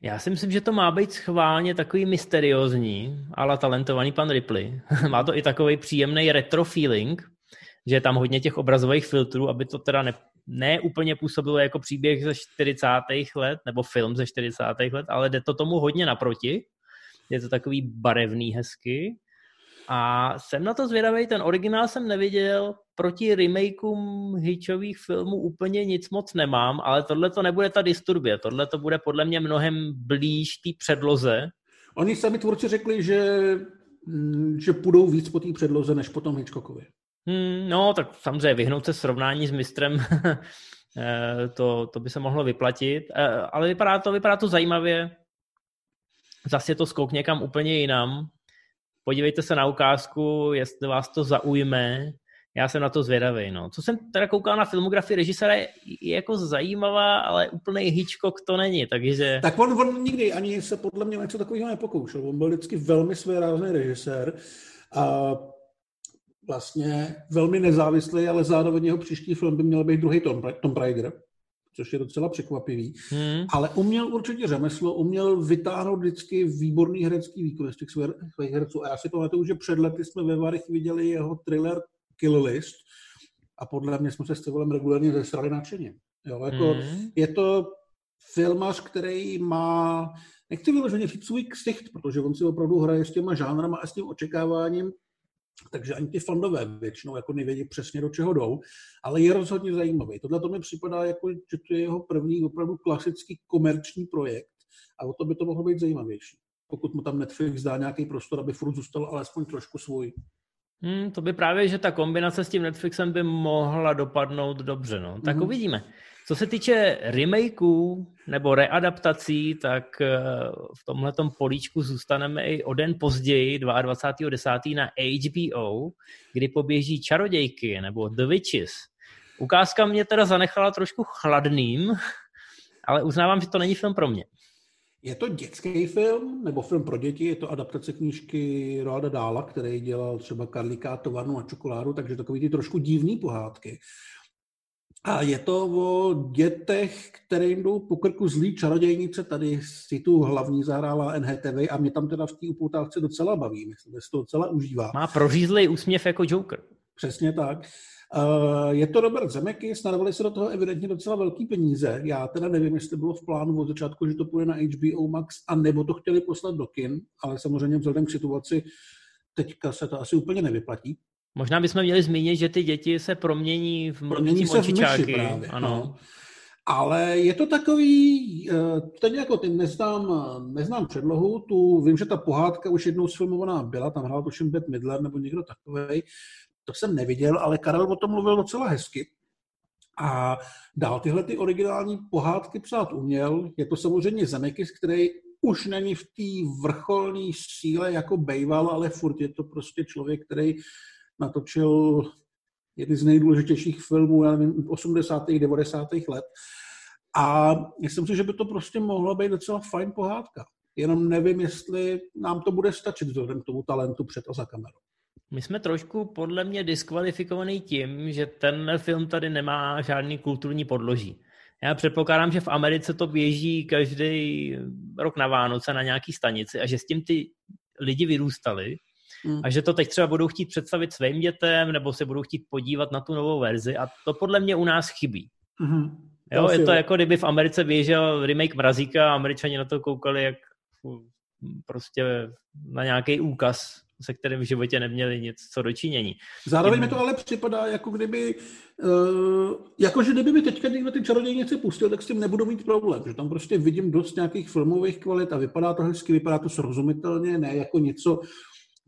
Speaker 1: Já si myslím, že to má být schválně takový mysteriózní, ale talentovaný pan Ripley. má to i takový příjemný retro feeling, že je tam hodně těch obrazových filtrů, aby to teda ne, ne úplně působilo jako příběh ze 40. let, nebo film ze 40. let, ale jde to tomu hodně naproti je to takový barevný hezky. A jsem na to zvědavý, ten originál jsem neviděl, proti remakeům Hitchových filmů úplně nic moc nemám, ale tohle to nebude ta disturbie, tohle to bude podle mě mnohem blíž té předloze.
Speaker 2: Oni sami tvůrci řekli, že, mm, že půjdou víc po té předloze, než po tom Hitchcockovi.
Speaker 1: Hmm, no, tak samozřejmě vyhnout se srovnání s mistrem, eh, to, to by se mohlo vyplatit, eh, ale vypadá to, vypadá to zajímavě, zase to skok někam úplně jinam. podívejte se na ukázku, jestli vás to zaujme, já jsem na to zvědavý. No. Co jsem teda koukal na filmografii režiséra, je, je jako zajímavá, ale úplný Hitchcock to není, takže...
Speaker 2: Tak on, on nikdy ani se podle mě něco takového nepokoušel. On byl vždycky velmi svérázný režisér a vlastně velmi nezávislý, ale zároveň jeho příští film by měl být druhý Tom, Tom Raider, což je docela překvapivý. Hmm. Ale uměl určitě řemeslo, uměl vytáhnout vždycky výborný herecký výkon z těch svých herců. A já si pamatuju, že před lety jsme ve Varech viděli jeho thriller Kill List a podle mě jsme se s Civilem regulárně zesrali nadšeně. Jo, jako hmm. Je to filmař, který má, nechci vyloženě říct svůj ksicht, protože on si opravdu hraje s těma žánrama a s tím očekáváním, takže ani ty fandové většinou jako nevědí přesně, do čeho jdou, ale je rozhodně zajímavý. Tohle to mi připadá, jako, že to je jeho první opravdu klasický komerční projekt a o to by to mohlo být zajímavější. Pokud mu tam Netflix dá nějaký prostor, aby furt zůstal alespoň trošku svůj.
Speaker 1: Hmm, to by právě, že ta kombinace s tím Netflixem by mohla dopadnout dobře. No. Tak mm. uvidíme. Co se týče remakeů nebo readaptací, tak eh, v tomhle políčku zůstaneme i o den později, 22.10. na HBO, kdy poběží Čarodějky nebo The Witches. Ukázka mě teda zanechala trošku chladným, ale uznávám, že to není film pro mě.
Speaker 2: Je to dětský film, nebo film pro děti, je to adaptace knížky Roada Dála, který dělal třeba Karlíka, továrnu a čokoládu, takže takový ty trošku divný pohádky. A je to o dětech, kterým jdou po krku zlý čarodějnice. Tady si tu hlavní zahrála NHTV a mě tam teda v té upoutávce docela baví. Myslím, že se to docela užívá.
Speaker 1: Má prořízlý úsměv jako Joker.
Speaker 2: Přesně tak. Uh, je to Robert Zemeckis, narvali se do toho evidentně docela velký peníze. Já teda nevím, jestli bylo v plánu od začátku, že to půjde na HBO Max, a nebo to chtěli poslat do kin, ale samozřejmě vzhledem k situaci teďka se to asi úplně nevyplatí.
Speaker 1: Možná bychom měli zmínit, že ty děti se promění v
Speaker 2: promění se v myši právě, ano. No. Ale je to takový, eh, teď jako ty neznám, neznám předlohu, tu vím, že ta pohádka už jednou sfilmovaná byla, tam hrál tuším Beth Midler nebo někdo takový, to jsem neviděl, ale Karel o tom mluvil docela hezky. A dál tyhle ty originální pohádky psát uměl. Je to samozřejmě Zemekis, který už není v té vrcholné síle jako bejval, ale furt je to prostě člověk, který natočil jedny z nejdůležitějších filmů, já nevím, 80. 90. let. A myslím si, že by to prostě mohla být docela fajn pohádka. Jenom nevím, jestli nám to bude stačit vzhledem k tomu talentu před a za kamerou.
Speaker 1: My jsme trošku podle mě diskvalifikovaný tím, že ten film tady nemá žádný kulturní podloží. Já předpokládám, že v Americe to běží každý rok na Vánoce na nějaký stanici a že s tím ty lidi vyrůstali mm. a že to teď třeba budou chtít představit svým dětem nebo se budou chtít podívat na tu novou verzi a to podle mě u nás chybí. Mm-hmm. Jo, je to jako kdyby v Americe běžel remake Mrazíka a američani na to koukali jak prostě na nějaký úkaz se kterým v životě neměli nic co dočinění.
Speaker 2: Zároveň mi to ale připadá, jako kdyby, uh, jako že kdyby mi teďka někdo ty čarodějnice pustil, tak s tím nebudu mít problém, že tam prostě vidím dost nějakých filmových kvalit a vypadá to hezky, vypadá to srozumitelně, ne jako něco,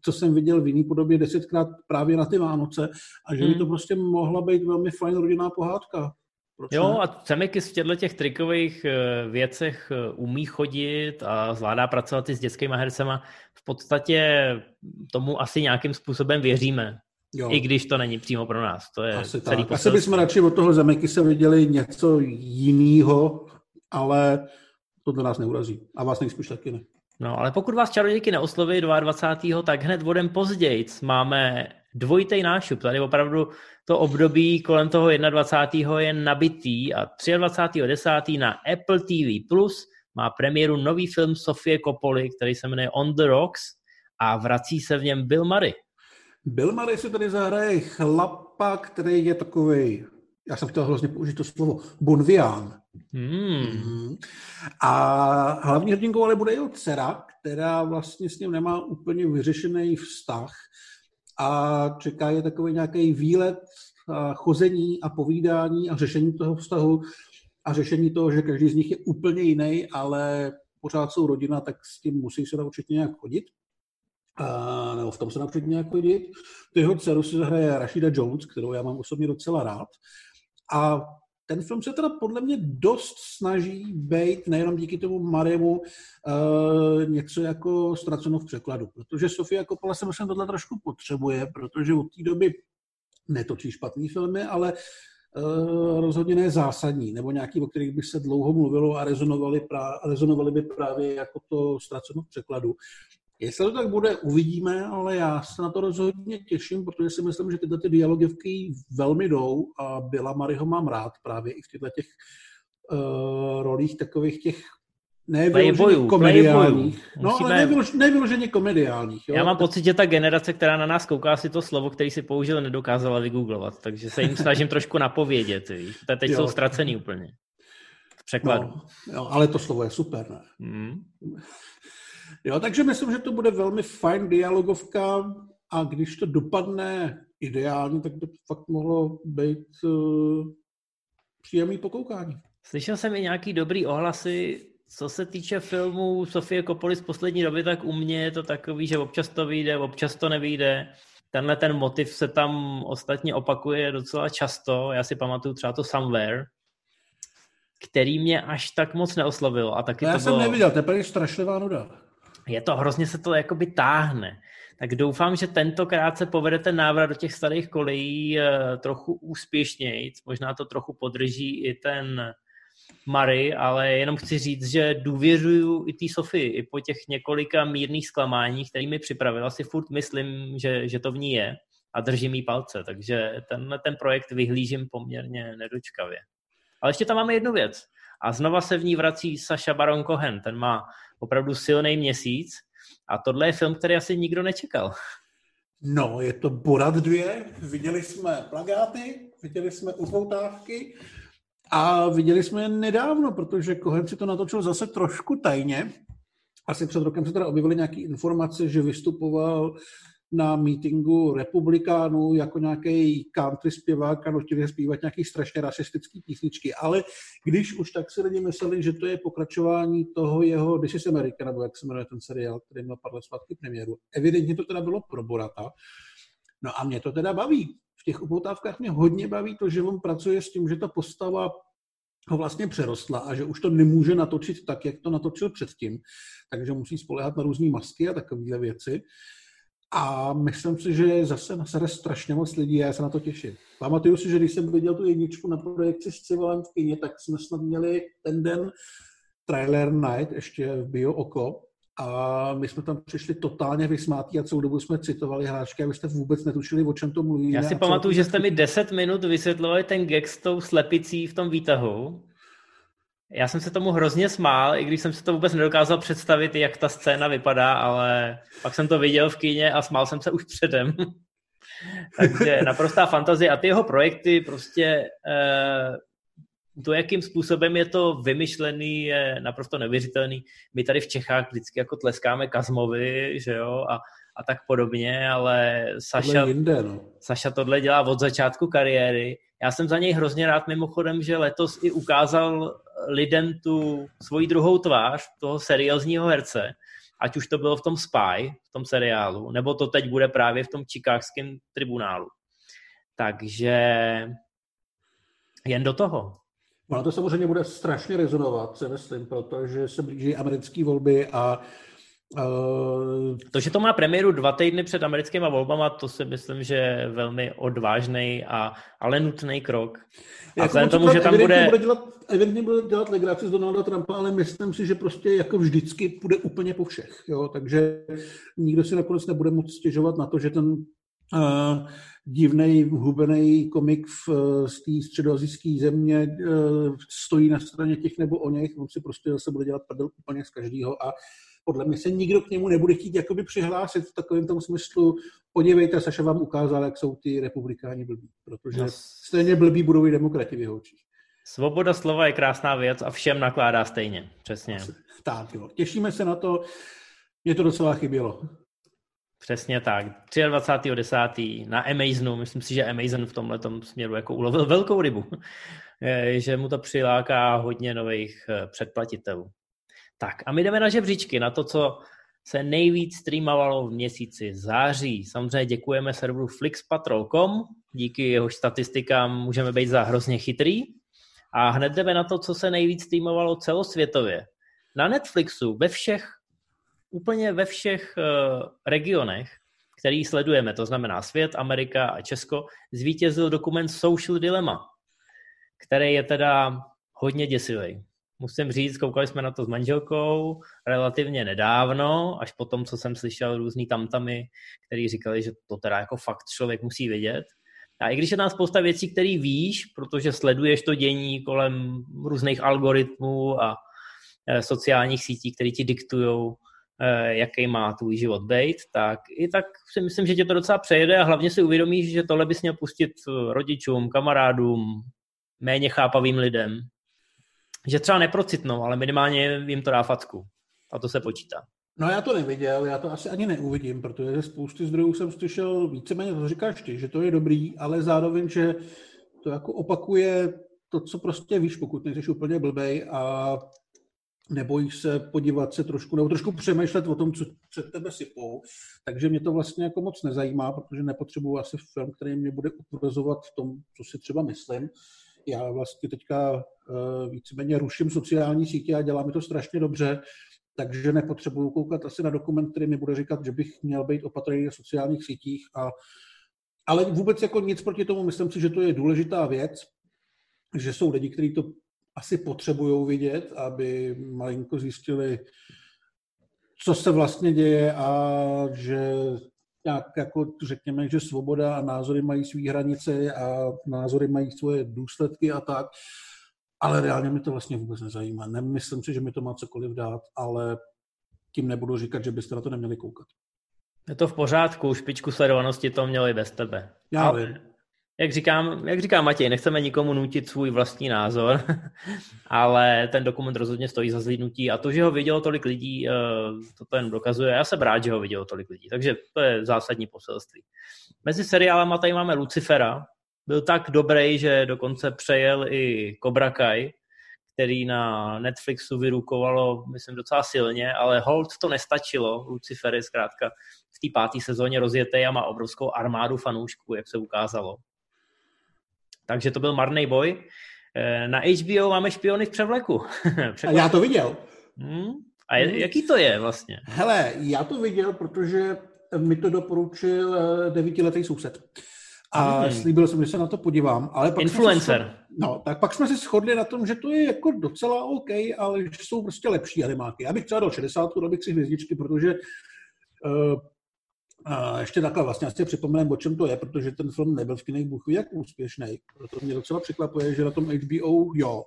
Speaker 2: co jsem viděl v jiný podobě desetkrát právě na ty Vánoce a že hmm. by to prostě mohla být velmi fajn rodinná pohádka.
Speaker 1: Proč jo, ne? a Cemekis v těchto těch trikových eh, věcech eh, umí chodit a zvládá pracovat i s dětskými hercema. V podstatě tomu asi nějakým způsobem věříme. Jo. I když to není přímo pro nás. To je
Speaker 2: asi celý tak. Asi bychom radši od toho se viděli něco jiného, ale to do nás neurazí. A vás nejspíš taky ne.
Speaker 1: No, ale pokud vás čarodějky neosloví 22. tak hned vodem později máme dvojitý nášup. Tady opravdu to období kolem toho 21. je nabitý a 23.10. na Apple TV Plus má premiéru nový film Sofie Coppoli, který se jmenuje On the Rocks a vrací se v něm Bill Murray.
Speaker 2: Bill Murray si tady zahraje chlapa, který je takový, já jsem chtěl hrozně použít to slovo, bonvián. Hmm. Mm. A hlavní hrdinkou ale bude jeho dcera, která vlastně s ním nemá úplně vyřešený vztah a čeká je takový nějaký výlet, a chození a povídání a řešení toho vztahu a řešení toho, že každý z nich je úplně jiný, ale pořád jsou rodina, tak s tím musí se naučit nějak chodit. A, nebo v tom se naučit nějak chodit. Tyho dceru si zahraje Rashida Jones, kterou já mám osobně docela rád. A ten film se teda podle mě dost snaží být, nejenom díky tomu Marimu, uh, něco jako ztraceno v překladu. Protože Sofia Coppola se myslím tohle trošku potřebuje, protože od té doby netočí špatný filmy, ale uh, rozhodně ne zásadní, nebo nějaký, o kterých by se dlouho mluvilo a rezonovali, prá- rezonovali by právě jako to ztraceno v překladu. Jestli to tak bude, uvidíme, ale já se na to rozhodně těším, protože si myslím, že tyhle ty dialogovky velmi jdou a Byla Maryho mám rád právě i v těchto těch uh, rolích takových těch ne vyloženě komediálních. No, Musíme... ale nevyloženě komediálních. Jo?
Speaker 1: Já mám pocit, že ta generace, která na nás kouká, si to slovo, který si použil, nedokázala vygooglovat, takže se jim snažím trošku napovědět. Víš? Teď jo. jsou ztracený úplně. V překladu. No,
Speaker 2: jo, ale to slovo je super, ne? Mm. Jo, takže myslím, že to bude velmi fajn dialogovka a když to dopadne ideálně, tak by to fakt mohlo být uh, příjemný pokoukání.
Speaker 1: Slyšel jsem i nějaký dobrý ohlasy, co se týče filmů Sofie Kopoli z poslední doby, tak u mě je to takový, že občas to vyjde, občas to nevyjde. Tenhle ten motiv se tam ostatně opakuje docela často. Já si pamatuju třeba to Somewhere, který mě až tak moc neoslovil. A taky
Speaker 2: no, já
Speaker 1: to
Speaker 2: jsem bylo... neviděl, to je strašlivá nuda
Speaker 1: je to hrozně se to jakoby táhne. Tak doufám, že tentokrát se povede ten návrat do těch starých kolejí eh, trochu úspěšněji. Možná to trochu podrží i ten Mary, ale jenom chci říct, že důvěřuju i té Sofii, i po těch několika mírných zklamáních, který mi připravila, si furt myslím, že, že to v ní je a držím jí palce, takže tenhle ten projekt vyhlížím poměrně nedočkavě. Ale ještě tam máme jednu věc. A znova se v ní vrací Saša Baron Cohen. Ten má opravdu silný měsíc a tohle je film, který asi nikdo nečekal.
Speaker 2: No, je to Borat 2, viděli jsme plagáty, viděli jsme upoutávky a viděli jsme je nedávno, protože Cohen si to natočil zase trošku tajně. Asi před rokem se teda objevily nějaké informace, že vystupoval na mítingu republikánů jako nějaký country zpěvák a chtěli zpívat nějaký strašně rasistický písničky. Ale když už tak si lidi mysleli, že to je pokračování toho jeho This is America, nebo jak se jmenuje ten seriál, který měl pár zpátky premiéru. Evidentně to teda bylo pro Borata. No a mě to teda baví. V těch upoutávkách mě hodně baví to, že on pracuje s tím, že ta postava ho vlastně přerostla a že už to nemůže natočit tak, jak to natočil předtím. Takže musí spolehat na různé masky a takovéhle věci. A myslím si, že zase nasede strašně moc lidí já se na to těším. Pamatuju si, že když jsem viděl tu jedničku na projekci s Civilem v kyně, tak jsme snad měli ten den trailer night ještě v Bio Oko a my jsme tam přišli totálně vysmátí a celou dobu jsme citovali hráčky a vy jste vůbec netušili, o čem to mluví.
Speaker 1: Já si pamatuju, že jste mi 10 minut vysvětlovali ten gag s tou slepicí v tom výtahu já jsem se tomu hrozně smál, i když jsem se to vůbec nedokázal představit, jak ta scéna vypadá, ale pak jsem to viděl v kíně a smál jsem se už předem. Takže naprostá fantazie a ty jeho projekty prostě eh, to, jakým způsobem je to vymyšlený, je naprosto neuvěřitelný. My tady v Čechách vždycky jako tleskáme Kazmovi, že jo, a, a tak podobně, ale Saša, tohle jinde, no. Saša tohle dělá od začátku kariéry. Já jsem za něj hrozně rád mimochodem, že letos i ukázal lidem tu svoji druhou tvář, toho seriózního herce, ať už to bylo v tom Spy, v tom seriálu, nebo to teď bude právě v tom čikákském tribunálu. Takže jen do toho.
Speaker 2: Ono to samozřejmě bude strašně rezonovat, se myslím, protože se blíží americké volby a
Speaker 1: Uh... To, že to má premiéru dva týdny před americkými volbama, to si myslím, že je velmi odvážný, a, ale nutný krok.
Speaker 2: A jako vzhledem tomu, že tam bude... bude dělat, evidentně bude dělat legraci z Donalda Trumpa, ale myslím si, že prostě jako vždycky půjde úplně po všech. Jo? Takže nikdo si nakonec nebude moc stěžovat na to, že ten uh, divný, hubený komik v, z té středoazijské země uh, stojí na straně těch nebo o něch. On si prostě zase bude dělat prdel úplně z každého a podle mě se nikdo k němu nebude chtít jakoby přihlásit v takovém tom smyslu, podívejte, Saša vám ukázal, jak jsou ty republikáni blbí, protože no. stejně blbí budou i demokrati v jeho očích.
Speaker 1: Svoboda slova je krásná věc a všem nakládá stejně, přesně.
Speaker 2: Tak jo, těšíme se na to, mě to docela chybělo.
Speaker 1: Přesně tak. 23.10. na Amazonu, myslím si, že Amazon v tomhle směru jako ulovil velkou rybu, že mu to přiláká hodně nových eh, předplatitelů. Tak a my jdeme na žebříčky, na to, co se nejvíc streamovalo v měsíci září. Samozřejmě děkujeme serveru flixpatrol.com, díky jehož statistikám můžeme být za hrozně chytrý A hned jdeme na to, co se nejvíc streamovalo celosvětově. Na Netflixu ve všech, úplně ve všech uh, regionech, který sledujeme, to znamená svět, Amerika a Česko, zvítězil dokument Social Dilemma, který je teda hodně děsivý. Musím říct, koukali jsme na to s manželkou relativně nedávno, až po tom, co jsem slyšel různý tamtamy, který říkali, že to teda jako fakt člověk musí vědět. A i když je tam spousta věcí, které víš, protože sleduješ to dění kolem různých algoritmů a e, sociálních sítí, které ti diktují, e, jaký má tvůj život být, tak i tak si myslím, že tě to docela přejede a hlavně si uvědomíš, že tohle bys měl pustit rodičům, kamarádům, méně chápavým lidem. Že třeba neprocitnou, ale minimálně jim to dá facku. A to se počítá.
Speaker 2: No já to neviděl, já to asi ani neuvidím, protože ze spousty zdrojů jsem slyšel víceméně to říkáš ty, že to je dobrý, ale zároveň, že to jako opakuje to, co prostě víš, pokud nejsi úplně blbej a nebojíš se podívat se trošku, nebo trošku přemýšlet o tom, co před tebe sypou. Takže mě to vlastně jako moc nezajímá, protože nepotřebuji asi film, který mě bude utvrzovat v tom, co si třeba myslím. Já vlastně teďka uh, víceméně ruším sociální sítě a dělá mi to strašně dobře, takže nepotřebuju koukat asi na dokument, který mi bude říkat, že bych měl být opatrný na sociálních sítích. A, ale vůbec jako nic proti tomu, myslím si, že to je důležitá věc, že jsou lidi, kteří to asi potřebují vidět, aby malinko zjistili, co se vlastně děje a že nějak jako řekněme, že svoboda a názory mají své hranice a názory mají svoje důsledky a tak. Ale reálně mi to vlastně vůbec nezajímá. Nemyslím si, že mi to má cokoliv dát, ale tím nebudu říkat, že byste na to neměli koukat.
Speaker 1: Je to v pořádku, špičku sledovanosti to mělo i bez tebe.
Speaker 2: Já ale, vím
Speaker 1: jak říkám, jak říká Matěj, nechceme nikomu nutit svůj vlastní názor, ale ten dokument rozhodně stojí za zlídnutí a to, že ho vidělo tolik lidí, eh, to ten dokazuje. Já jsem rád, že ho vidělo tolik lidí, takže to je zásadní poselství. Mezi seriálama tady máme Lucifera, byl tak dobrý, že dokonce přejel i Cobra Kai, který na Netflixu vyrukovalo, myslím, docela silně, ale hold to nestačilo. Lucifer je zkrátka v té páté sezóně rozjetý a má obrovskou armádu fanoušků, jak se ukázalo. Takže to byl marný boj. Eh, na HBO máme špiony v převleku.
Speaker 2: a já to viděl.
Speaker 1: Hmm? A je, hmm. jaký to je vlastně?
Speaker 2: Hele, já to viděl, protože mi to doporučil eh, devítiletý soused. A hmm. slíbil jsem, že se na to podívám. Ale pak
Speaker 1: Influencer.
Speaker 2: Shodli, no, tak pak jsme si shodli na tom, že to je jako docela OK, ale že jsou prostě lepší animáky. Já bych třeba dal 60, dal bych si hvězdičky, protože uh, a ještě takhle vlastně asi připomeneme, o čem to je, protože ten film nebyl v kinech Bůh jak úspěšný. Proto mě docela překvapuje, že na tom HBO jo.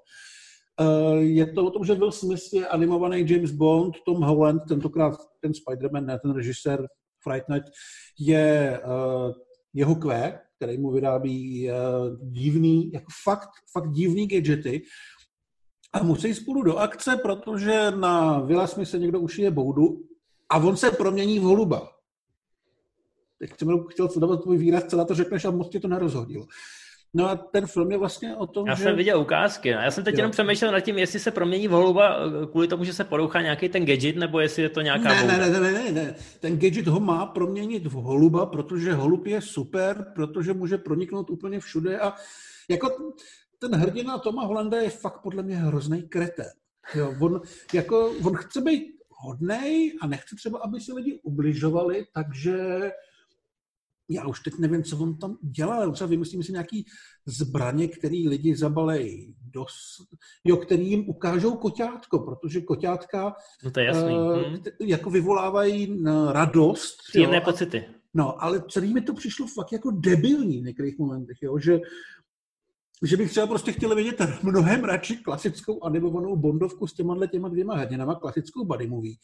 Speaker 2: E, je to o tom, že Will Smith je animovaný James Bond, Tom Holland, tentokrát ten Spider-Man, ne ten režisér Fright Night, je uh, jeho kvé, který mu vyrábí uh, divný, jako fakt, fakt divný gadgety. A musí spolu do akce, protože na Willa Smithe někdo ušije boudu a on se promění v holuba jak jsem chtěl sledovat tvůj výraz, celá to řekneš a moc tě to nerozhodilo. No a ten film je vlastně o tom,
Speaker 1: Já
Speaker 2: že...
Speaker 1: jsem viděl ukázky. Já jsem teď jo. jenom přemýšlel nad tím, jestli se promění v holuba eh, kvůli tomu, že se porouchá nějaký ten gadget, nebo jestli je to nějaká
Speaker 2: ne, ne, ne, ne, ne, ne. Ten gadget ho má proměnit v holuba, protože holub je super, protože může proniknout úplně všude a jako ten hrdina Toma Hollanda je fakt podle mě hrozný kretén. Jo, on, jako, on chce být hodnej a nechce třeba, aby si lidi ubližovali, takže já už teď nevím, co on tam dělá, ale třeba vymyslím si nějaký zbraně, který lidi zabalejí, dos, jo, který jim ukážou koťátko, protože koťátka
Speaker 1: no to je jasný. Uh,
Speaker 2: hmm. jako vyvolávají radost.
Speaker 1: Příjemné jo, pocity.
Speaker 2: No, ale celý mi to přišlo fakt jako debilní v některých momentech, jo, že že bych třeba prostě chtěl vidět mnohem radši klasickou animovanou bondovku s těma těma dvěma hrdinama, klasickou buddy movie,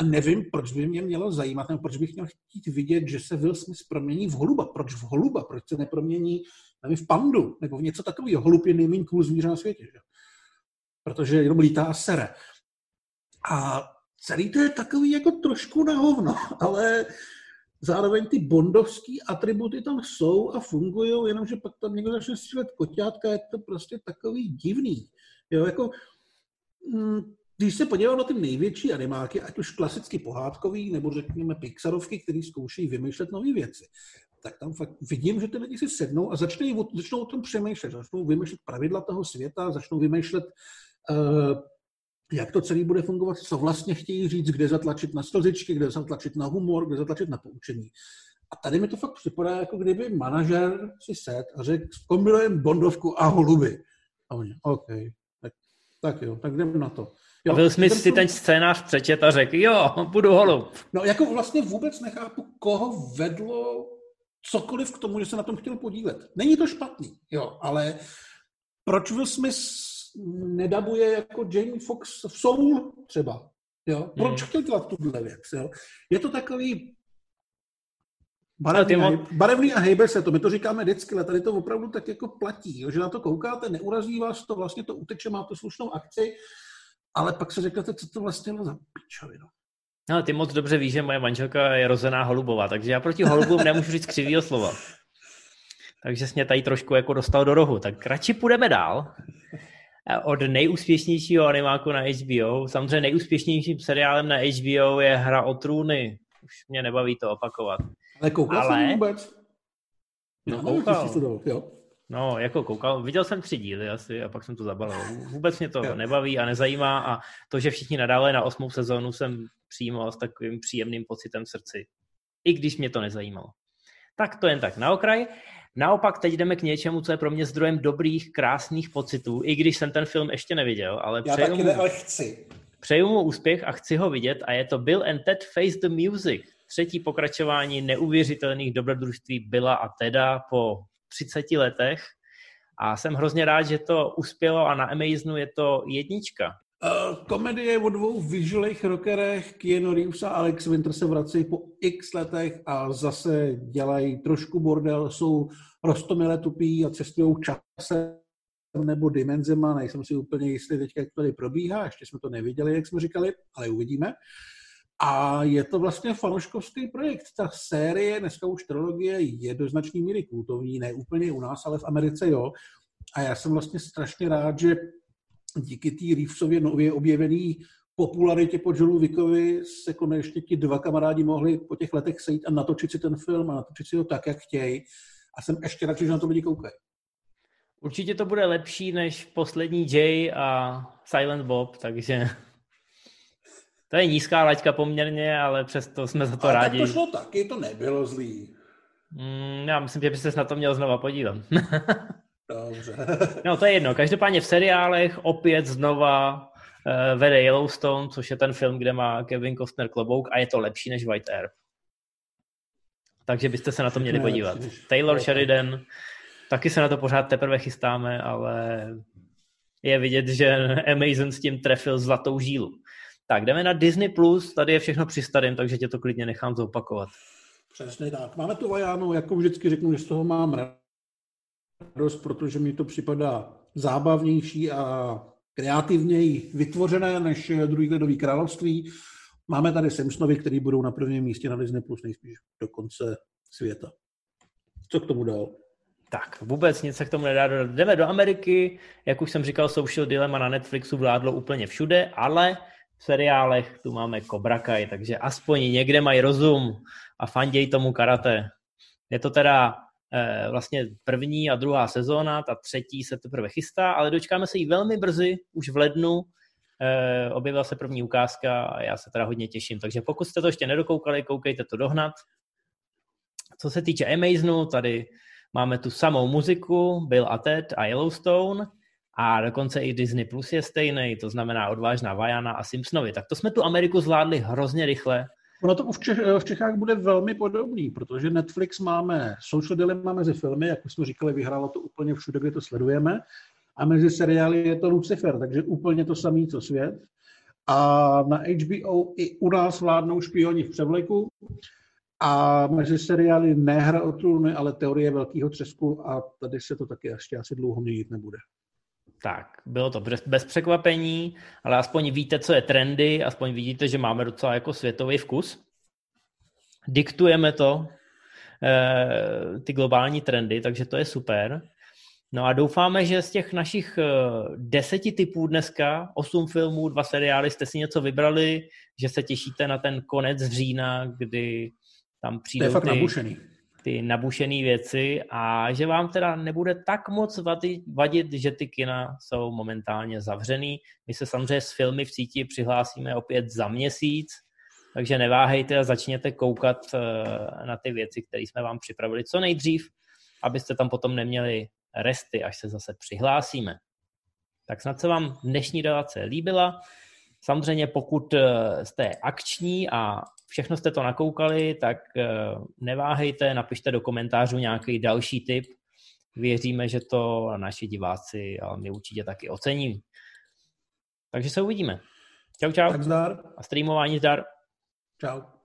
Speaker 2: a nevím, proč by mě mělo zajímat, nebo proč bych měl chtít vidět, že se Will Smith promění v holuba. Proč v holuba? Proč se nepromění nevím, v pandu? Nebo v něco takového. Holub je nejméně cool zvíře na světě. Že? Protože jenom lítá a sere. A celý to je takový jako trošku na hovno, ale zároveň ty bondovské atributy tam jsou a fungují, jenomže pak tam někdo začne střílet koťátka, je to prostě takový divný. Jo, jako, mm, když se podívám na ty největší animáky, ať už klasicky pohádkový, nebo řekněme Pixarovky, který zkouší vymýšlet nové věci, tak tam fakt vidím, že ty lidi si sednou a začnou, začnou o tom přemýšlet, začnou vymýšlet pravidla toho světa, začnou vymýšlet, uh, jak to celé bude fungovat, co vlastně chtějí říct, kde zatlačit na slzičky, kde zatlačit na humor, kde zatlačit na poučení. A tady mi to fakt připadá, jako kdyby manažer si set a řekl, kombinujeme Bondovku a holuby. A oni, OK, tak, tak jo, tak jdeme na to. Jo,
Speaker 1: a Will Smith si ten scénář přečet a řekl, jo, budu holub.
Speaker 2: No jako vlastně vůbec nechápu, koho vedlo cokoliv k tomu, že se na tom chtěl podílet. Není to špatný, jo, ale proč Will Smith nedabuje jako Jamie Fox v Soul třeba? Jo? Proč hmm. chtěl dělat tuhle věc? Jo? Je to takový barevný, a, mo- barevný a hejbe se to. My to říkáme vždycky, ale tady to opravdu tak jako platí, jo? že na to koukáte, neurazí vás to, vlastně to uteče, má to slušnou akci, ale pak se řeknete, co to vlastně bylo za pičovinu.
Speaker 1: No, ty moc dobře víš, že moje manželka je rozená holubová, takže já proti holubům nemůžu říct křivýho slova. Takže jsi mě tady trošku jako dostal do rohu. Tak radši půjdeme dál. Od nejúspěšnějšího animáku na HBO. Samozřejmě nejúspěšnějším seriálem na HBO je Hra o trůny. Už mě nebaví to opakovat.
Speaker 2: Ale koukal Ale... jsem vůbec?
Speaker 1: No, koukal. jo. No, jako koukal, viděl jsem tři díly asi a pak jsem to zabalil. Vůbec mě to nebaví a nezajímá a to, že všichni nadále na osmou sezónu jsem přijímal s takovým příjemným pocitem v srdci. I když mě to nezajímalo. Tak to jen tak na okraj. Naopak teď jdeme k něčemu, co je pro mě zdrojem dobrých, krásných pocitů, i když jsem ten film ještě neviděl, ale
Speaker 2: Já přeju taky mu, ale chci.
Speaker 1: Přeju mu úspěch a chci ho vidět a je to Bill and Ted Face the Music, třetí pokračování neuvěřitelných dobrodružství Billa a Teda po 30 letech a jsem hrozně rád, že to uspělo a na Amazonu je to jednička.
Speaker 2: Uh, komedie o dvou vyžilých rockerech, Keanu Reeves a Alex Winter se vrací po x letech a zase dělají trošku bordel, jsou rostomile tupí a cestují časem nebo dimenzema, nejsem si úplně jistý teď, jak to tady probíhá, ještě jsme to neviděli, jak jsme říkali, ale uvidíme. A je to vlastně fanouškovský projekt. Ta série, dneska už trilogie, je do značné míry kultovní, ne úplně u nás, ale v Americe jo. A já jsem vlastně strašně rád, že díky té Reevesově nově objevený popularitě po Johnu Vickovi se konečně ti dva kamarádi mohli po těch letech sejít a natočit si ten film a natočit si ho tak, jak chtějí. A jsem ještě radši, že na to lidi koukají.
Speaker 1: Určitě to bude lepší než poslední Jay a Silent Bob, takže to je nízká laťka poměrně, ale přesto jsme za to ale rádi.
Speaker 2: Tak to šlo taky, to nebylo zlý.
Speaker 1: Mm, já myslím, že byste se na to měl znova podívat.
Speaker 2: Dobře.
Speaker 1: no to je jedno. Každopádně v seriálech opět znova uh, vede Yellowstone, což je ten film, kde má Kevin Costner klobouk a je to lepší než White Air. Takže byste se na to měli podívat. Taylor Sheridan, taky se na to pořád teprve chystáme, ale je vidět, že Amazon s tím trefil zlatou žílu. Tak, jdeme na Disney+, Plus, tady je všechno při starém, takže tě to klidně nechám zopakovat.
Speaker 2: Přesně tak. Máme tu Vajánu, jako vždycky řeknu, že z toho mám radost, protože mi to připadá zábavnější a kreativněji vytvořené než druhý ledový království. Máme tady Simpsonovi, který budou na prvním místě na Disney Plus nejspíš do konce světa. Co k tomu dál?
Speaker 1: Tak, vůbec nic se k tomu nedá dodat. Jdeme do Ameriky, jak už jsem říkal, Social Dilemma na Netflixu vládlo úplně všude, ale v seriálech tu máme Cobra Kai, takže aspoň někde mají rozum a fanděj tomu karate. Je to teda eh, vlastně první a druhá sezóna, ta třetí se teprve chystá, ale dočkáme se jí velmi brzy, už v lednu. Eh, objevila se první ukázka a já se teda hodně těším. Takže pokud jste to ještě nedokoukali, koukejte to dohnat. Co se týče Amazonu, tady máme tu samou muziku, Bill a Ted a Yellowstone a dokonce i Disney Plus je stejný, to znamená odvážná Vajana a Simpsonovi. Tak to jsme tu Ameriku zvládli hrozně rychle.
Speaker 2: Ono to v, Čech, v Čechách bude velmi podobný, protože Netflix máme Social Dilemma mezi filmy, jak jsme říkali, vyhrálo to úplně všude, kde to sledujeme, a mezi seriály je to Lucifer, takže úplně to samé, co svět. A na HBO i u nás vládnou špioni v převleku a mezi seriály ne hra o trůny, ale teorie velkého třesku a tady se to taky ještě asi dlouho měnit nebude.
Speaker 1: Tak, bylo to bez překvapení, ale aspoň víte, co je trendy, aspoň vidíte, že máme docela jako světový vkus. Diktujeme to, eh, ty globální trendy, takže to je super. No a doufáme, že z těch našich eh, deseti typů dneska, osm filmů, dva seriály, jste si něco vybrali, že se těšíte na ten konec října, kdy tam přijdou
Speaker 2: to je fakt ty, nabušený.
Speaker 1: Ty nabušené věci a že vám teda nebude tak moc vadit, vadit, že ty kina jsou momentálně zavřený. My se samozřejmě s filmy v síti přihlásíme opět za měsíc, takže neváhejte a začněte koukat eh, na ty věci, které jsme vám připravili co nejdřív, abyste tam potom neměli resty, až se zase přihlásíme. Tak snad se vám dnešní relace líbila. Samozřejmě pokud eh, jste akční a všechno jste to nakoukali, tak eh, neváhejte, napište do komentářů nějaký další tip. Věříme, že to naši diváci a my určitě taky ocením. Takže se uvidíme. Čau, čau.
Speaker 2: Tak zdar.
Speaker 1: A streamování zdar.
Speaker 2: Čau.